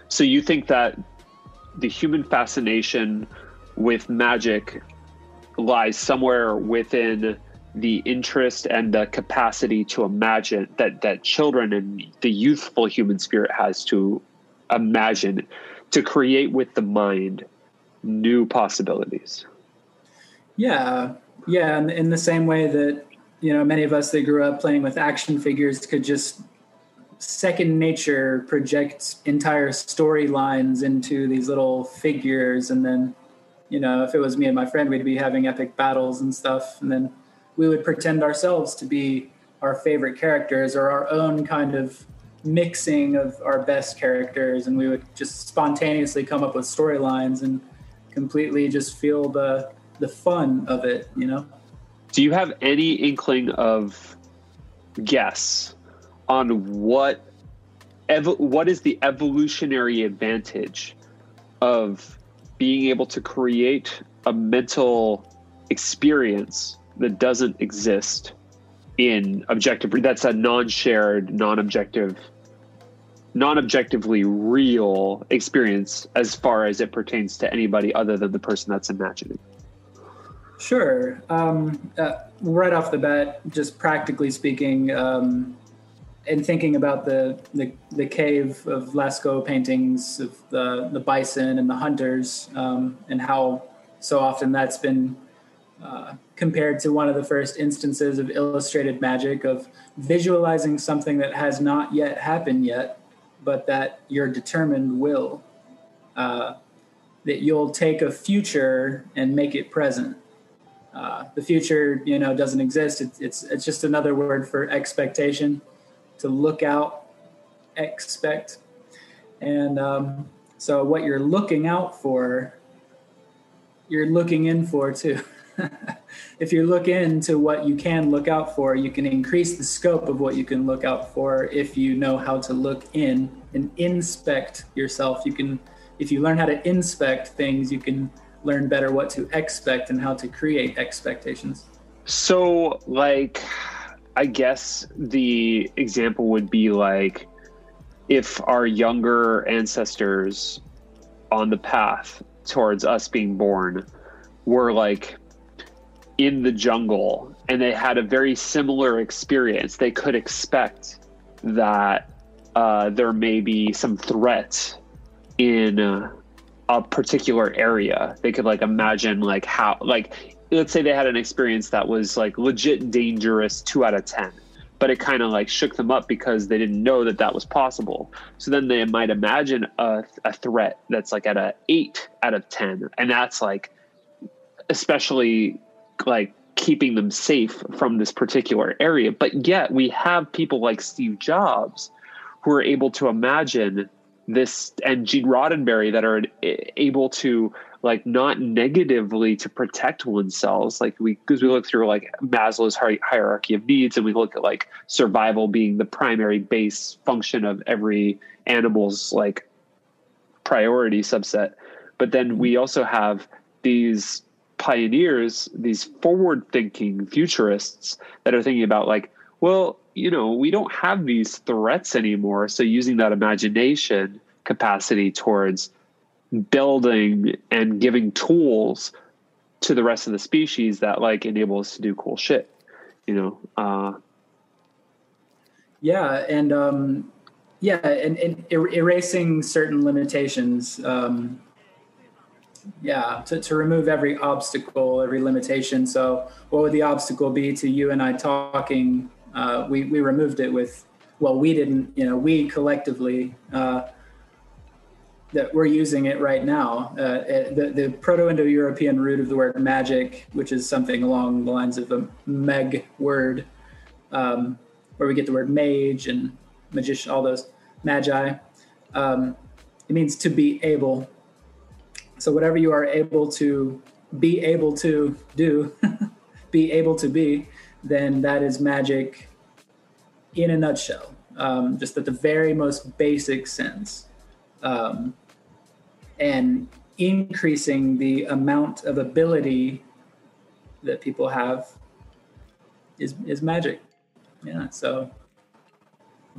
So you think that the human fascination with magic lies somewhere within the interest and the capacity to imagine that that children and the youthful human spirit has to imagine to create with the mind new possibilities. Yeah yeah in, in the same way that you know many of us that grew up playing with action figures could just second nature project entire storylines into these little figures and then you know, if it was me and my friend, we'd be having epic battles and stuff, and then we would pretend ourselves to be our favorite characters or our own kind of mixing of our best characters, and we would just spontaneously come up with storylines and completely just feel the the fun of it, you know. Do you have any inkling of guess on what ev- what is the evolutionary advantage of being able to create a mental experience that doesn't exist in objective that's a non-shared non-objective non-objectively real experience as far as it pertains to anybody other than the person that's imagining. Sure. Um, uh, right off the bat just practically speaking um, and thinking about the, the, the cave of Lascaux paintings of the the bison and the hunters, um, and how so often that's been uh, compared to one of the first instances of illustrated magic of visualizing something that has not yet happened yet, but that you're determined will. Uh, that you'll take a future and make it present. Uh, the future, you know, doesn't exist. It's, it's it's just another word for expectation to look out, expect. And um, so, what you're looking out for, you're looking in for too. if you look into what you can look out for, you can increase the scope of what you can look out for if you know how to look in and inspect yourself. You can, if you learn how to inspect things, you can learn better what to expect and how to create expectations? So, like, I guess the example would be like if our younger ancestors on the path towards us being born were like in the jungle and they had a very similar experience, they could expect that uh, there may be some threat in uh, a particular area. They could like imagine like how like let's say they had an experience that was like legit dangerous two out of ten but it kind of like shook them up because they didn't know that that was possible so then they might imagine a, a threat that's like at a 8 out of 10 and that's like especially like keeping them safe from this particular area. But yet we have people like steve jobs who are able to imagine this and gene roddenberry that are able to like not negatively to protect oneself. Like we because we look through like maslow's hierarchy of needs and we look at like survival being the primary base function of every animal's like priority subset. But then we also have these pioneers these forward thinking futurists that are thinking about like well you know we don't have these threats anymore. So using that imagination capacity towards building and giving tools to the rest of the species that like enable us to do cool shit you know uh. Yeah and um yeah and, and er- erasing certain limitations um yeah to, to remove every obstacle every limitation so what would the obstacle be to you and i talking uh we we removed it with well we didn't you know we collectively uh that we're using it right now. Uh, the, the Proto-Indo-European root of the word magic, which is something along the lines of a meg word, um, where we get the word mage and magician, all those magi. Um, it means to be able. So whatever you are able to be able to do, be able to be, then that is magic in a nutshell. Um, just at the very most basic sense. Um, and increasing the amount of ability that people have is is magic. Yeah. So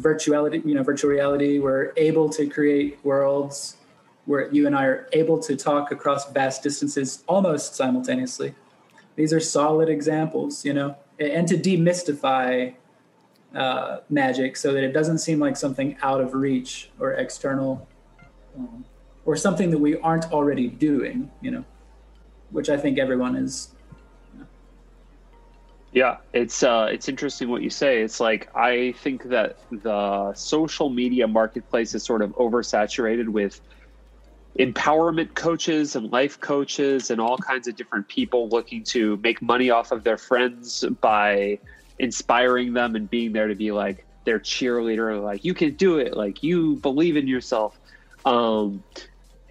virtuality, you know, virtual reality, we're able to create worlds where you and I are able to talk across vast distances almost simultaneously. These are solid examples, you know, and to demystify uh, magic so that it doesn't seem like something out of reach or external. Um, or something that we aren't already doing, you know, which I think everyone is. Yeah, it's uh, it's interesting what you say. It's like I think that the social media marketplace is sort of oversaturated with empowerment coaches and life coaches and all kinds of different people looking to make money off of their friends by inspiring them and being there to be like their cheerleader like you can do it. Like you believe in yourself. Um,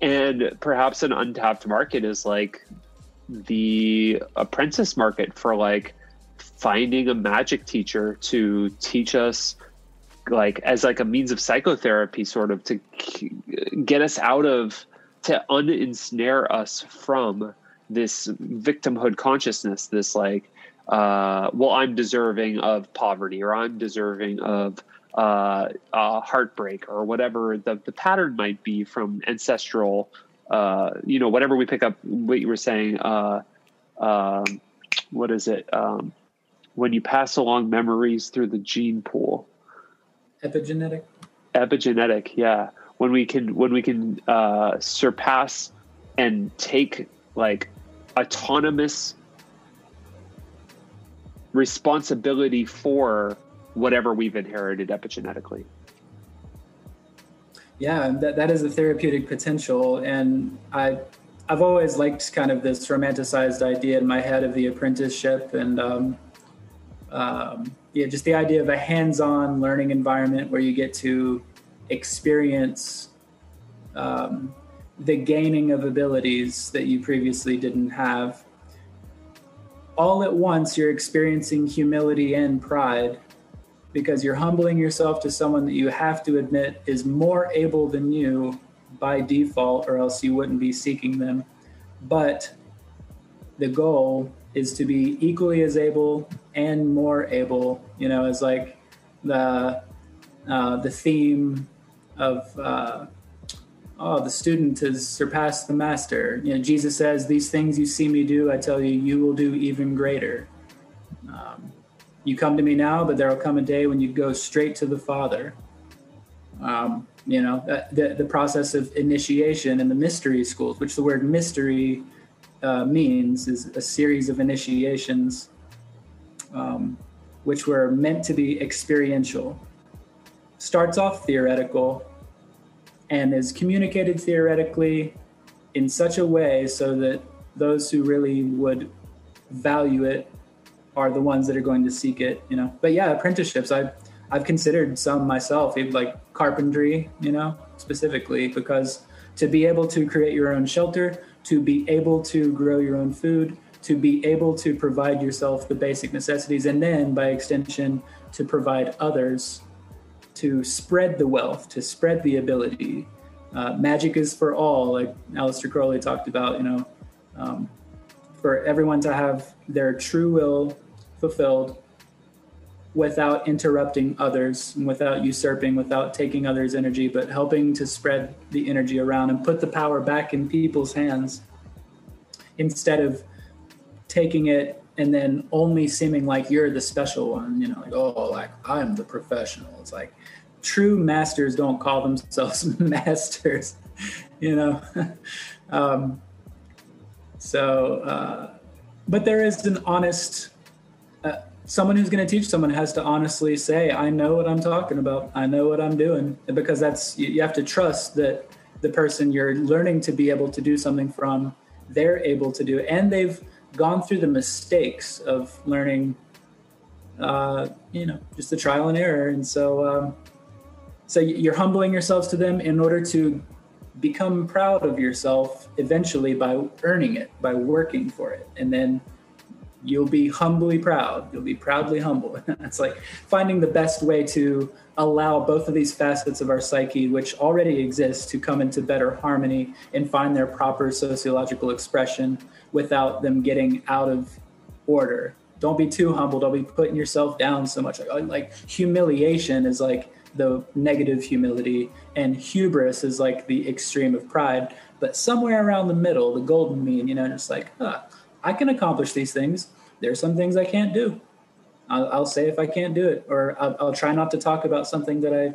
and perhaps an untapped market is like the apprentice market for like finding a magic teacher to teach us like as like a means of psychotherapy sort of to get us out of to unensnare us from this victimhood consciousness this like uh well i'm deserving of poverty or i'm deserving of uh, uh, heartbreak or whatever the, the pattern might be from ancestral, uh, you know, whatever we pick up, what you were saying, uh, um, what is it? Um, when you pass along memories through the gene pool. Epigenetic. Epigenetic, yeah. When we can, when we can uh, surpass and take like autonomous responsibility for whatever we've inherited epigenetically. Yeah, that, that is a therapeutic potential. And I, I've always liked kind of this romanticized idea in my head of the apprenticeship and um, um, yeah, just the idea of a hands-on learning environment where you get to experience um, the gaining of abilities that you previously didn't have. All at once, you're experiencing humility and pride because you're humbling yourself to someone that you have to admit is more able than you by default, or else you wouldn't be seeking them. but the goal is to be equally as able and more able. You know, as like the uh, the theme of uh, oh, the student has surpassed the master. You know, Jesus says, "These things you see me do, I tell you, you will do even greater." Um, you come to me now, but there will come a day when you go straight to the Father. Um, you know, the, the process of initiation in the mystery schools, which the word mystery uh, means is a series of initiations, um, which were meant to be experiential. Starts off theoretical and is communicated theoretically in such a way so that those who really would value it are the ones that are going to seek it you know? But yeah apprenticeships i I've, I've considered some myself like carpentry you know specifically because to be able to create your own shelter to be able to grow your own food to be able to provide yourself the basic necessities and then by extension to provide others to spread the wealth to spread the ability. Uh, magic is for all like Aleister Crowley talked about you know um, for everyone to have their true will fulfilled without interrupting others without usurping, without taking others' energy, but helping to spread the energy around and put the power back in people's hands instead of taking it and then only seeming like you're the special one, you know, like, oh, like I'm the professional. It's like true masters don't call themselves masters, you know. um, so, uh, but there is an honest uh, someone who's going to teach someone has to honestly say, I know what I'm talking about. I know what I'm doing. Because that's, you, you have to trust that the person you're learning to be able to do something from, they're able to do it. And they've gone through the mistakes of learning, uh, you know, just the trial and error. And so, um, so you're humbling yourselves to them in order to become proud of yourself eventually by earning it, by working for it. And then you'll be humbly proud. You'll be proudly humble. it's like finding the best way to allow both of these facets of our psyche, which already exist, to come into better harmony and find their proper sociological expression without them getting out of order. Don't be too humble. Don't be putting yourself down so much. Like, like humiliation is like the negative humility, and hubris is like the extreme of pride. But somewhere around the middle, the golden mean, you know, just like, huh, I can accomplish these things. There's some things I can't do. I'll, I'll say if I can't do it, or I'll, I'll, try not to talk about something that I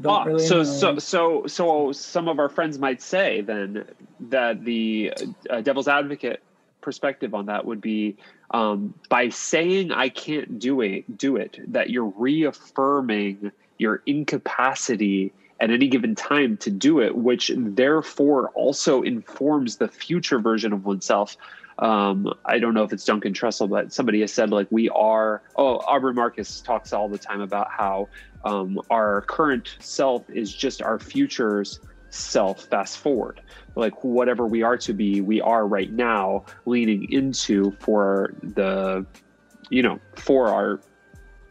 don't oh, really. So, know. so, so, so, some of our friends might say then that the uh, devil's advocate perspective on that would be um, by saying I can't do it, do it. That you're reaffirming your incapacity at any given time to do it, which therefore also informs the future version of oneself um, I don't know if it's Duncan Trussell, but somebody has said like we are. Oh, Aubrey Marcus talks all the time about how um, our current self is just our future's self. Fast forward, like whatever we are to be, we are right now leaning into for the, you know, for our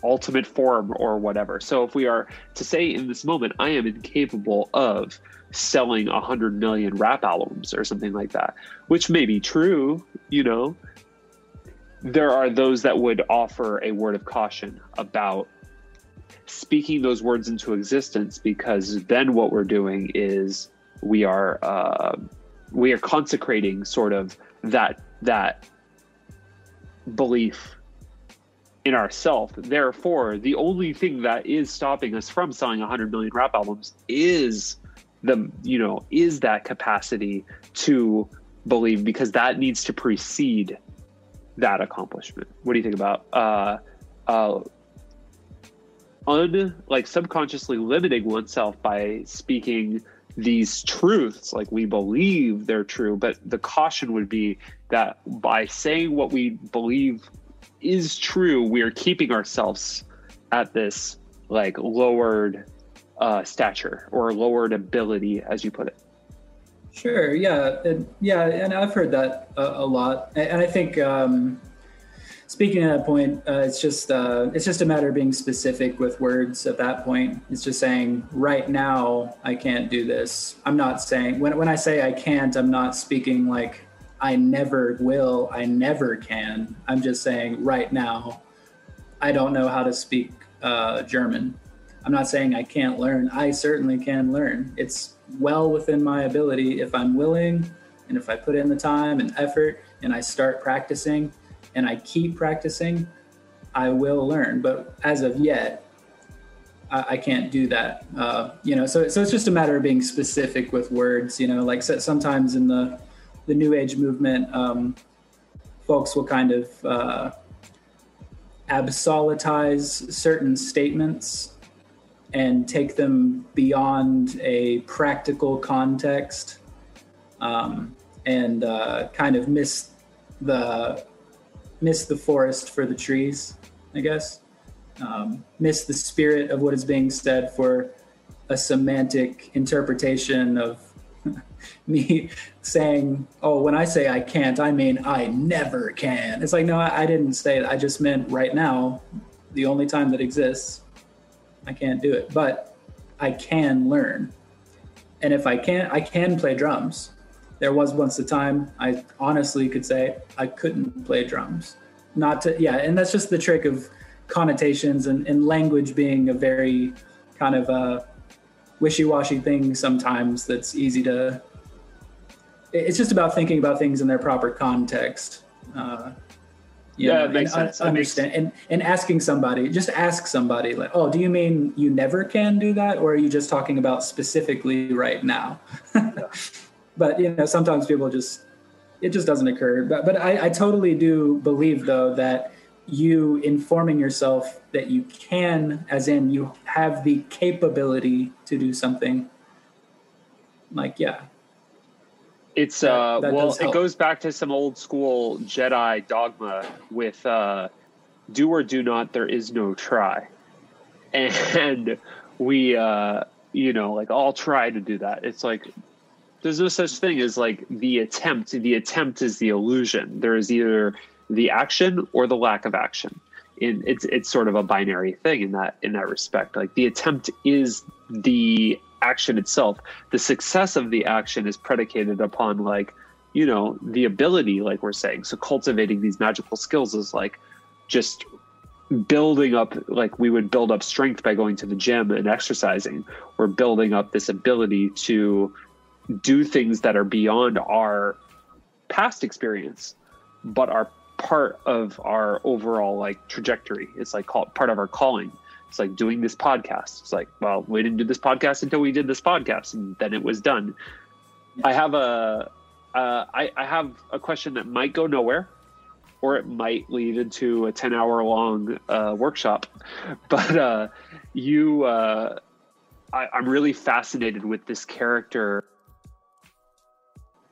ultimate form or whatever. So if we are to say in this moment, I am incapable of selling a hundred million rap albums or something like that, which may be true, you know, there are those that would offer a word of caution about speaking those words into existence because then what we're doing is we are uh, we are consecrating sort of that that belief in ourself. Therefore, the only thing that is stopping us from selling 100 million rap albums is the you know is that capacity to believe because that needs to precede that accomplishment. What do you think about uh, uh, un like subconsciously limiting oneself by speaking these truths like we believe they're true but the caution would be that by saying what we believe is true, we're keeping ourselves at this like lowered uh, stature or lowered ability, as you put it. Sure. Yeah. And, yeah. And I've heard that a, a lot. And I think, um, speaking of that point, uh, it's just uh, it's just a matter of being specific with words. At that point, it's just saying, right now, I can't do this. I'm not saying when when I say I can't, I'm not speaking like I never will, I never can. I'm just saying right now, I don't know how to speak uh, German. I'm not saying I can't learn. I certainly can learn. It's well within my ability if I'm willing and if I put in the time and effort and I start practicing and I keep practicing, I will learn. But as of yet, I, I can't do that. Uh, you know, so so it's just a matter of being specific with words. You know, like sometimes in the the New Age movement, um, folks will kind of uh, absolutize certain statements and take them beyond a practical context um, and uh, kind of miss the miss the forest for the trees, I guess. Um, miss the spirit of what is being said for a semantic interpretation of me saying, "Oh, when I say I can't, I mean I never can." It's like, no, I, I didn't say it. I just meant right now, the only time that exists, I can't do it, but I can learn. And if I can't, I can play drums. There was once a time I honestly could say I couldn't play drums. Not to, yeah, and that's just the trick of connotations and, and language being a very kind of a wishy-washy thing sometimes that's easy to it's just about thinking about things in their proper context uh, yeah, know, it makes sense. Understand and and asking somebody, just ask somebody like, "Oh, do you mean you never can do that, or are you just talking about specifically right now?" but you know, sometimes people just it just doesn't occur. But but I, I totally do believe though that you informing yourself that you can, as in you have the capability to do something. Like yeah, it's uh that, that well, it goes back to some old school Jedi dogma with uh, do or do not. There is no try, and we uh, you know like all try to do that. It's like there's no such thing as like the attempt. The attempt is the illusion. There is either the action or the lack of action. In it's it's sort of a binary thing in that in that respect. Like the attempt is the action itself the success of the action is predicated upon like you know the ability like we're saying. So cultivating these magical skills is like just building up like we would build up strength by going to the gym and exercising. We're building up this ability to do things that are beyond our past experience but are part of our overall like trajectory. It's like part of our calling it's like doing this podcast. It's like, well, we didn't do this podcast until we did this podcast, and then it was done. I have a, uh, I, I have a question that might go nowhere, or it might lead into a ten hour long uh, workshop. But uh, you, uh, I, I'm really fascinated with this character.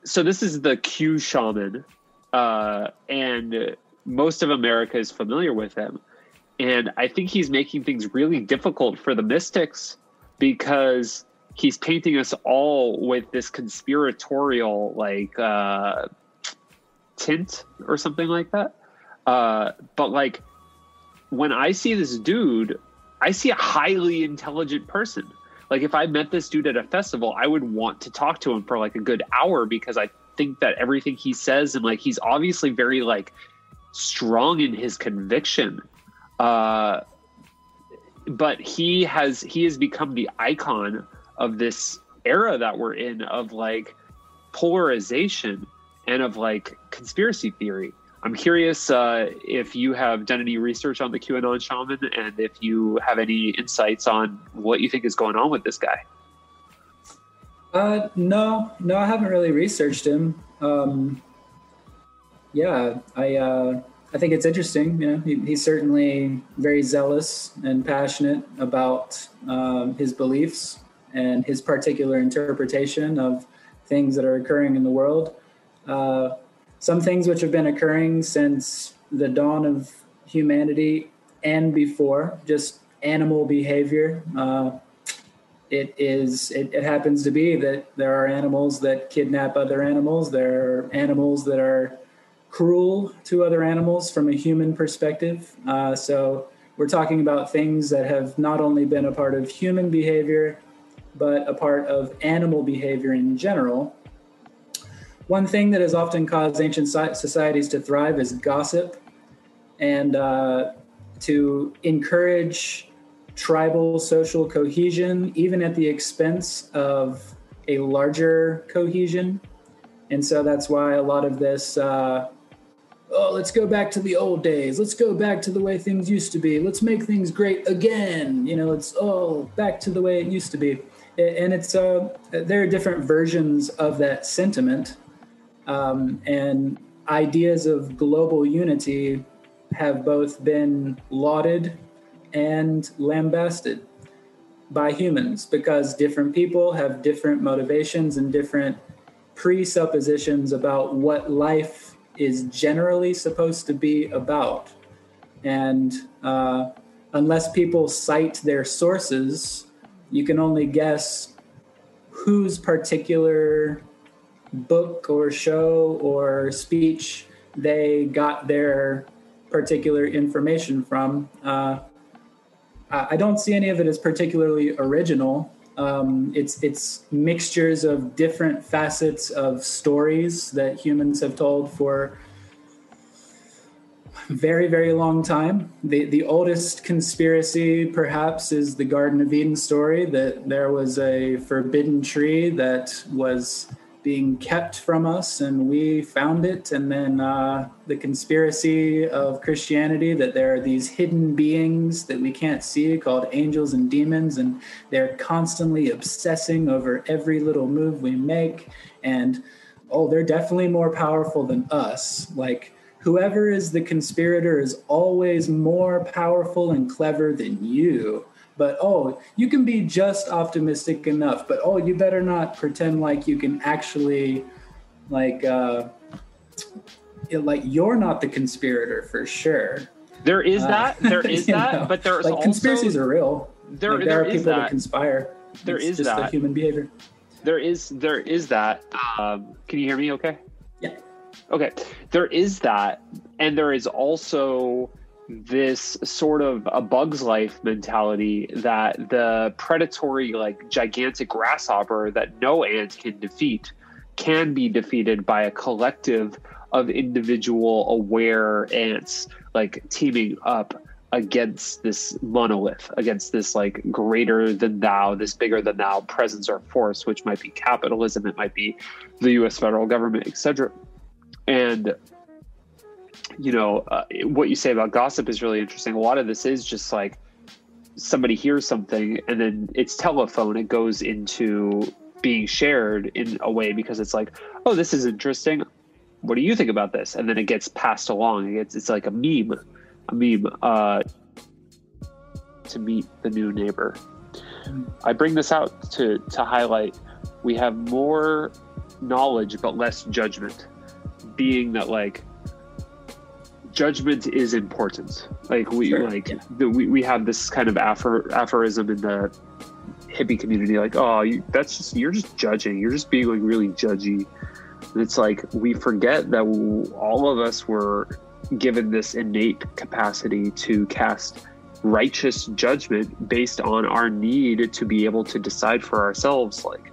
So this is the Q shaman, uh, and most of America is familiar with him and I think he's making things really difficult for the Mystics because he's painting us all with this conspiratorial like uh, tint or something like that. Uh, but like when I see this dude, I see a highly intelligent person. Like if I met this dude at a festival, I would want to talk to him for like a good hour because I think that everything he says and like he's obviously very like strong in his conviction uh, but he has he has become the icon of this era that we're in of like polarization and of like conspiracy theory. I'm curious uh, if you have done any research on the QAnon shaman and if you have any insights on what you think is going on with this guy. Uh, no, no, I haven't really researched him. Um, yeah, I uh, I think it's interesting. You know, he, he's certainly very zealous and passionate about um, his beliefs and his particular interpretation of things that are occurring in the world. Uh, some things which have been occurring since the dawn of humanity and before, just animal behavior. Uh, it is. It, it happens to be that there are animals that kidnap other animals. There are animals that are cruel to other animals from a human perspective. Uh, so we're talking about things that have not only been a part of human behavior, but a part of animal behavior in general, one thing that has often caused ancient societies to thrive is gossip and uh, to encourage tribal social cohesion, even at the expense of a larger cohesion. And so that's why a lot of this, uh, oh, let's go back to the old days. Let's go back to the way things used to be. Let's make things great again. You know, it's, oh, back to the way it used to be. And it's, uh, there are different versions of that sentiment. Um, and ideas of global unity have both been lauded and lambasted by humans because different people have different motivations and different presuppositions about what life is generally supposed to be about. And uh, unless people cite their sources, you can only guess whose particular book or show or speech they got their particular information from. Uh, I don't see any of it as particularly original. Um, it's it's mixtures of different facets of stories that humans have told for very very long time. The the oldest conspiracy perhaps is the Garden of Eden story that there was a forbidden tree that was being kept from us and we found it. And then uh, the conspiracy of christianity that there are these hidden beings that we can't see called angels and demons and they're constantly obsessing over every little move we make. And oh they're definitely more powerful than us. Like whoever is the conspirator is always more powerful and clever than you but oh you can be just optimistic enough but oh you better not pretend like you can actually like uh it, like you're not the conspirator for sure. There is uh, that there is that know, but there's like also, conspiracies are real. There, like, there, there are people that. that. conspire. There it's is just that. human behavior. There is there is that. Um can you hear me okay? Yeah. Okay. There is that and there is also this sort of a bug's life mentality that the predatory like gigantic grasshopper that no ant can defeat can be defeated by a collective of individual aware ants like teaming up against this monolith against this like greater than thou this bigger than thou presence or force which might be capitalism it might be the US federal government etc and you know, uh, what you say about gossip is really interesting. A lot of this is just like somebody hears something and then it's telephone. It goes into being shared in a way because it's like, oh, this is interesting. What do you think about this? And then it gets passed along. It's it's like a meme, a meme uh, to meet the new neighbor. I bring this out to to highlight we have more knowledge but less judgment, being that like judgment is important. Like we sure, like yeah. the, we, we have this kind of aphor, aphorism in the hippie community, like, oh, you, that's just you're just judging. You're just being like really judgy. And it's like we forget that all of us were given this innate capacity to cast righteous judgment based on our need to be able to decide for ourselves, like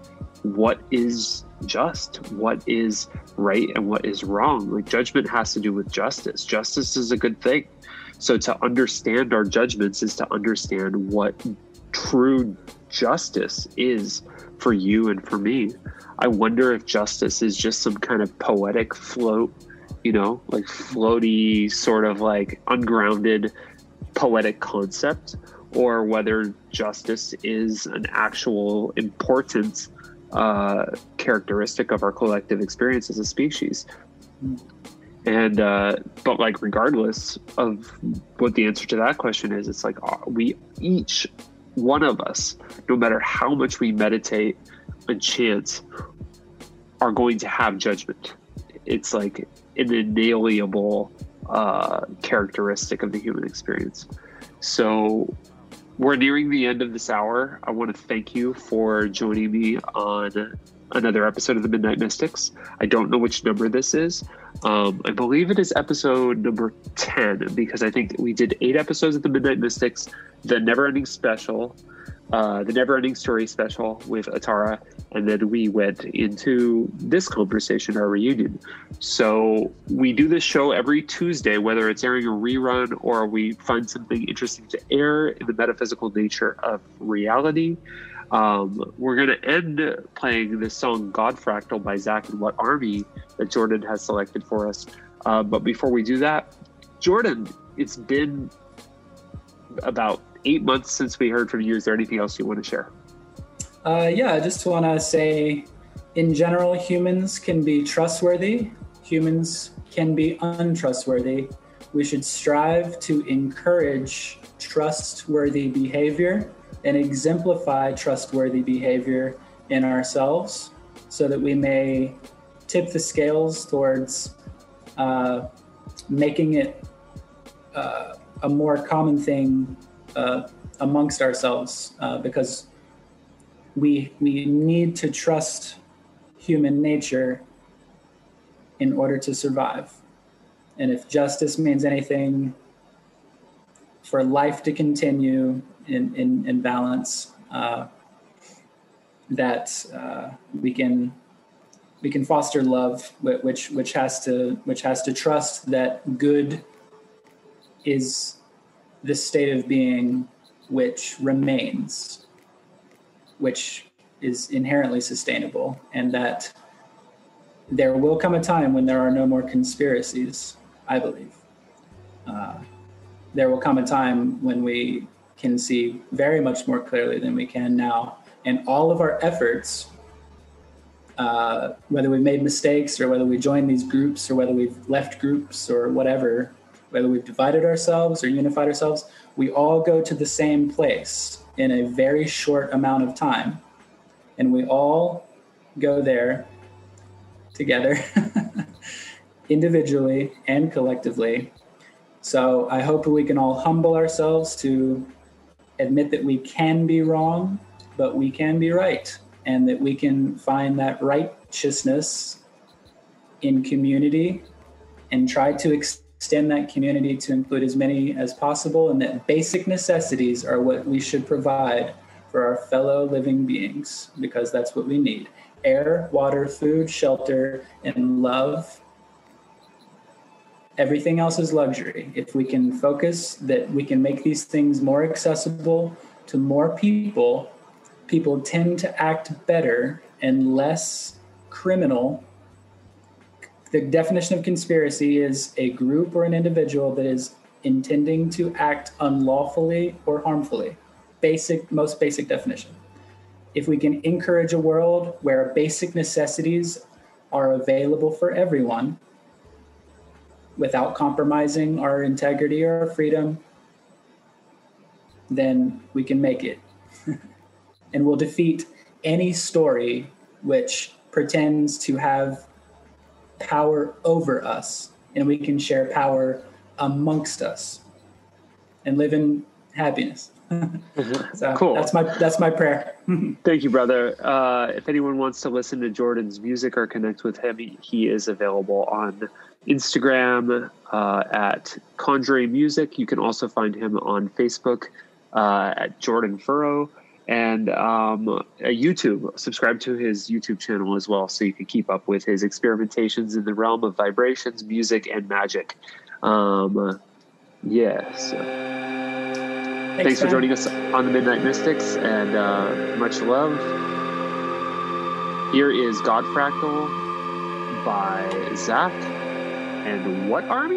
what is just, what is right and what is wrong. Like judgment has to do with justice. Justice is a good thing. So to understand our judgments is to understand what true justice is for you and for me. I wonder if justice is just some kind of poetic float, you know, like floaty, sort of like ungrounded poetic concept, or whether justice is an actual important uh, characteristic of our collective experience as a species. And uh, but like regardless of what the answer to that question is, it's like uh, we each one of us, no matter how much we meditate and chant, are going to have judgment. It's like an inalienable uh, characteristic of the human experience. So we're nearing the end of this hour. I want to thank you for joining me on another episode of the Midnight Mystics. I don't know which number this is. Um, I believe it is episode number 10 because I think we did eight episodes of the Midnight Mystics, the Never Ending Special, uh, the Never Ending Story special with Atara, and then we went into this conversation, our reunion. So we do this show every Tuesday, whether it's airing a rerun or we find something interesting to air in the metaphysical nature of reality. Um, we're going to end playing this song God Fractal by Zach and What Army that Jordan has selected for us. Uh, but before we do that, Jordan, it's been about eight months since we heard from you. Is there anything else you want to share? Uh, yeah, I just want to say in general, humans can be trustworthy, humans can be untrustworthy. We should strive to encourage trustworthy behavior and exemplify trustworthy behavior in ourselves so that we may tip the scales towards uh, making it uh, a more common thing uh, amongst ourselves uh, because we we need to trust human nature in order to survive. And if justice means anything for life to continue in, in, in balance, uh, that uh, we can we can foster love, which which has to which has to trust that good is the state of being which remains, which is inherently sustainable, and that there will come a time when there are no more conspiracies, I believe. Uh, there will come a time when we can see very much more clearly than we can now. And all of our efforts, uh, whether we've made mistakes or whether we joined these groups or whether we've left groups or whatever, whether we've divided ourselves or unified ourselves, we all go to the same place in a very short amount of time. And we all go there together, individually and collectively. So I hope we can all humble ourselves to admit that we can be wrong, but we can be right, and that we can find that righteousness in community and try to extend that community to include as many as possible, and that basic necessities are what we should provide for our fellow living beings because that's what we need air, water, food, shelter, and love. Everything else is luxury. If we can focus that we can make these things more accessible to more people, people tend to act better and less criminal the definition of conspiracy is a group or an individual that is intending to act unlawfully or harmfully. Basic, most basic definition. If we can encourage a world where basic necessities are available for everyone without compromising our integrity or our freedom, then we can make it. and we'll defeat any story which pretends to have power over us and we can share power amongst us and live in happiness. so cool. That's my that's my prayer. Thank you, brother. Uh, if anyone wants to listen to Jordan's music or connect with him, he, he is available on Instagram uh, at Conjuring Music. You can also find him on Facebook uh, at Jordan Furrow and um, YouTube. Subscribe to his YouTube channel as well, so you can keep up with his experimentations in the realm of vibrations, music, and magic. Um, yes. Thanks, Thanks for joining us on the Midnight Mystics, and uh, much love. Here is God Fractal by Zach. And what army?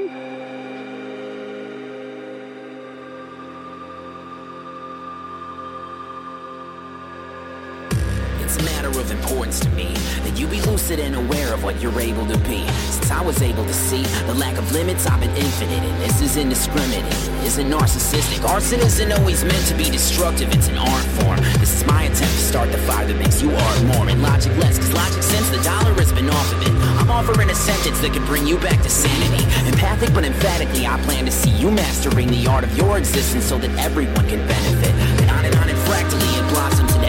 Importance to me that you be lucid and aware of what you're able to be. Since I was able to see the lack of limits, I've been infinite, and this is indiscriminate. Isn't narcissistic. Arson isn't always meant to be destructive, it's an art form. This is my attempt to start the fire that makes you art more and logic less, cause logic since the dollar has been off of it. I'm offering a sentence that could bring you back to sanity. Empathic but emphatically, I plan to see you mastering the art of your existence so that everyone can benefit. And on and on and fractally, it blossoms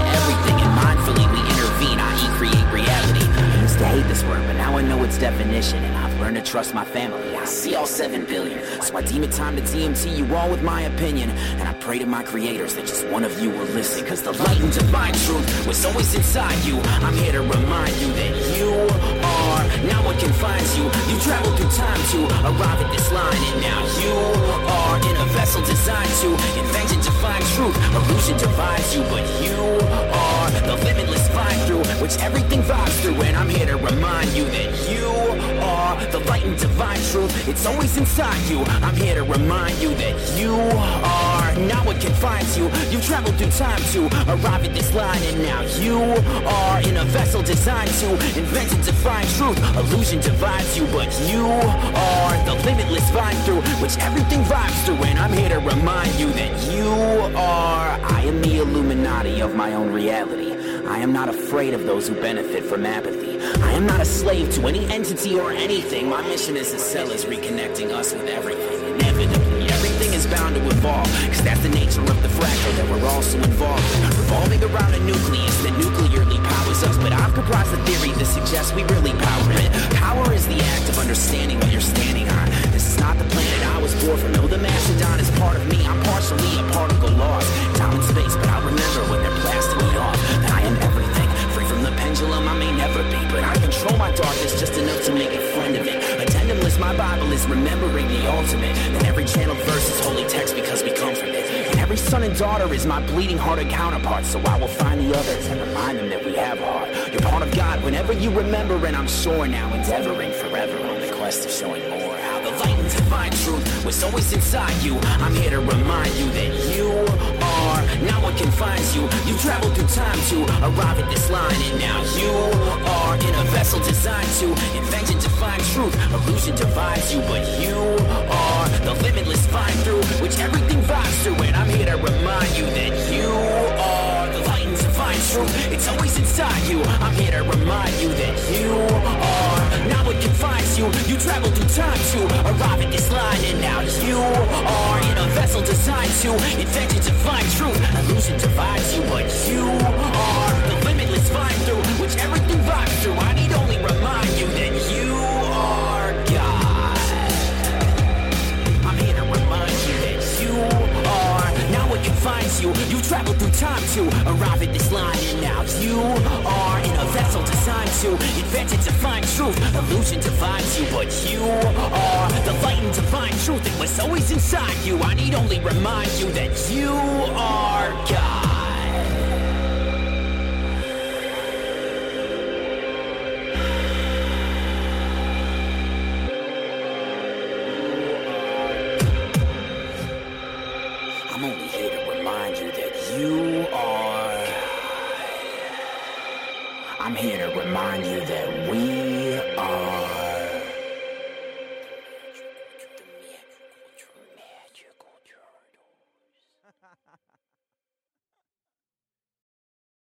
I know its definition, and I've learned to trust my family. I see all seven billion, so I deem it time to DMT you all with my opinion. And I pray to my creators that just one of you will listen, cause the light and divine truth was always inside you. I'm here to remind you that you are not what confines you. You traveled through time to arrive at this line, and now you are in a vessel designed to invent and define truth. Illusion divides you, but you are the limitless find through which everything vibes through. And I'm here to remind you that you are the light and divine truth. It's always inside you. I'm here to remind you that you are not what confines you. You've traveled through time to arrive at this line, and now you are in a vessel designed to invent and define truth. Illusion divides you, but you are the limitless vibe through which everything vibes through. And I'm here to remind you that you are. I am the Illuminati of my own reality. I am not afraid of those who benefit from apathy. I am not a slave to any entity or anything. My mission as a cell is reconnecting us with everything. Evolve. Cause that's the nature of the fractal that we're also involved in. Revolving around a nucleus that nuclearly powers us. But I've comprised a theory that suggests we really power it. Power is the act of understanding what you're and daughter is my bleeding hearted counterpart. So I will find the others and remind them that we have a heart. You're part of God whenever you remember, and I'm sure now endeavoring forever on the quest of showing more. And divine truth was always inside you. I'm here to remind you that you are not what confines you. You traveled through time to arrive at this line, and now you are in a vessel designed to invent and define truth. Illusion divides you, but you are the limitless find through which everything vibes through. And I'm here to remind you that you are the light and divine truth. It's always inside you. I'm here to remind you that you are not what confines you. You travel through time to arrive at this line, and now you are in a vessel designed to invent and define truth. Illusion divides you, but you are the limitless find through which everything vibes through. I confines you. You travel through time to arrive at this line, and now you are in a vessel designed to invent to find truth. Illusion divides you, but you are the light and divine truth. It was always inside you. I need only remind you that you are God.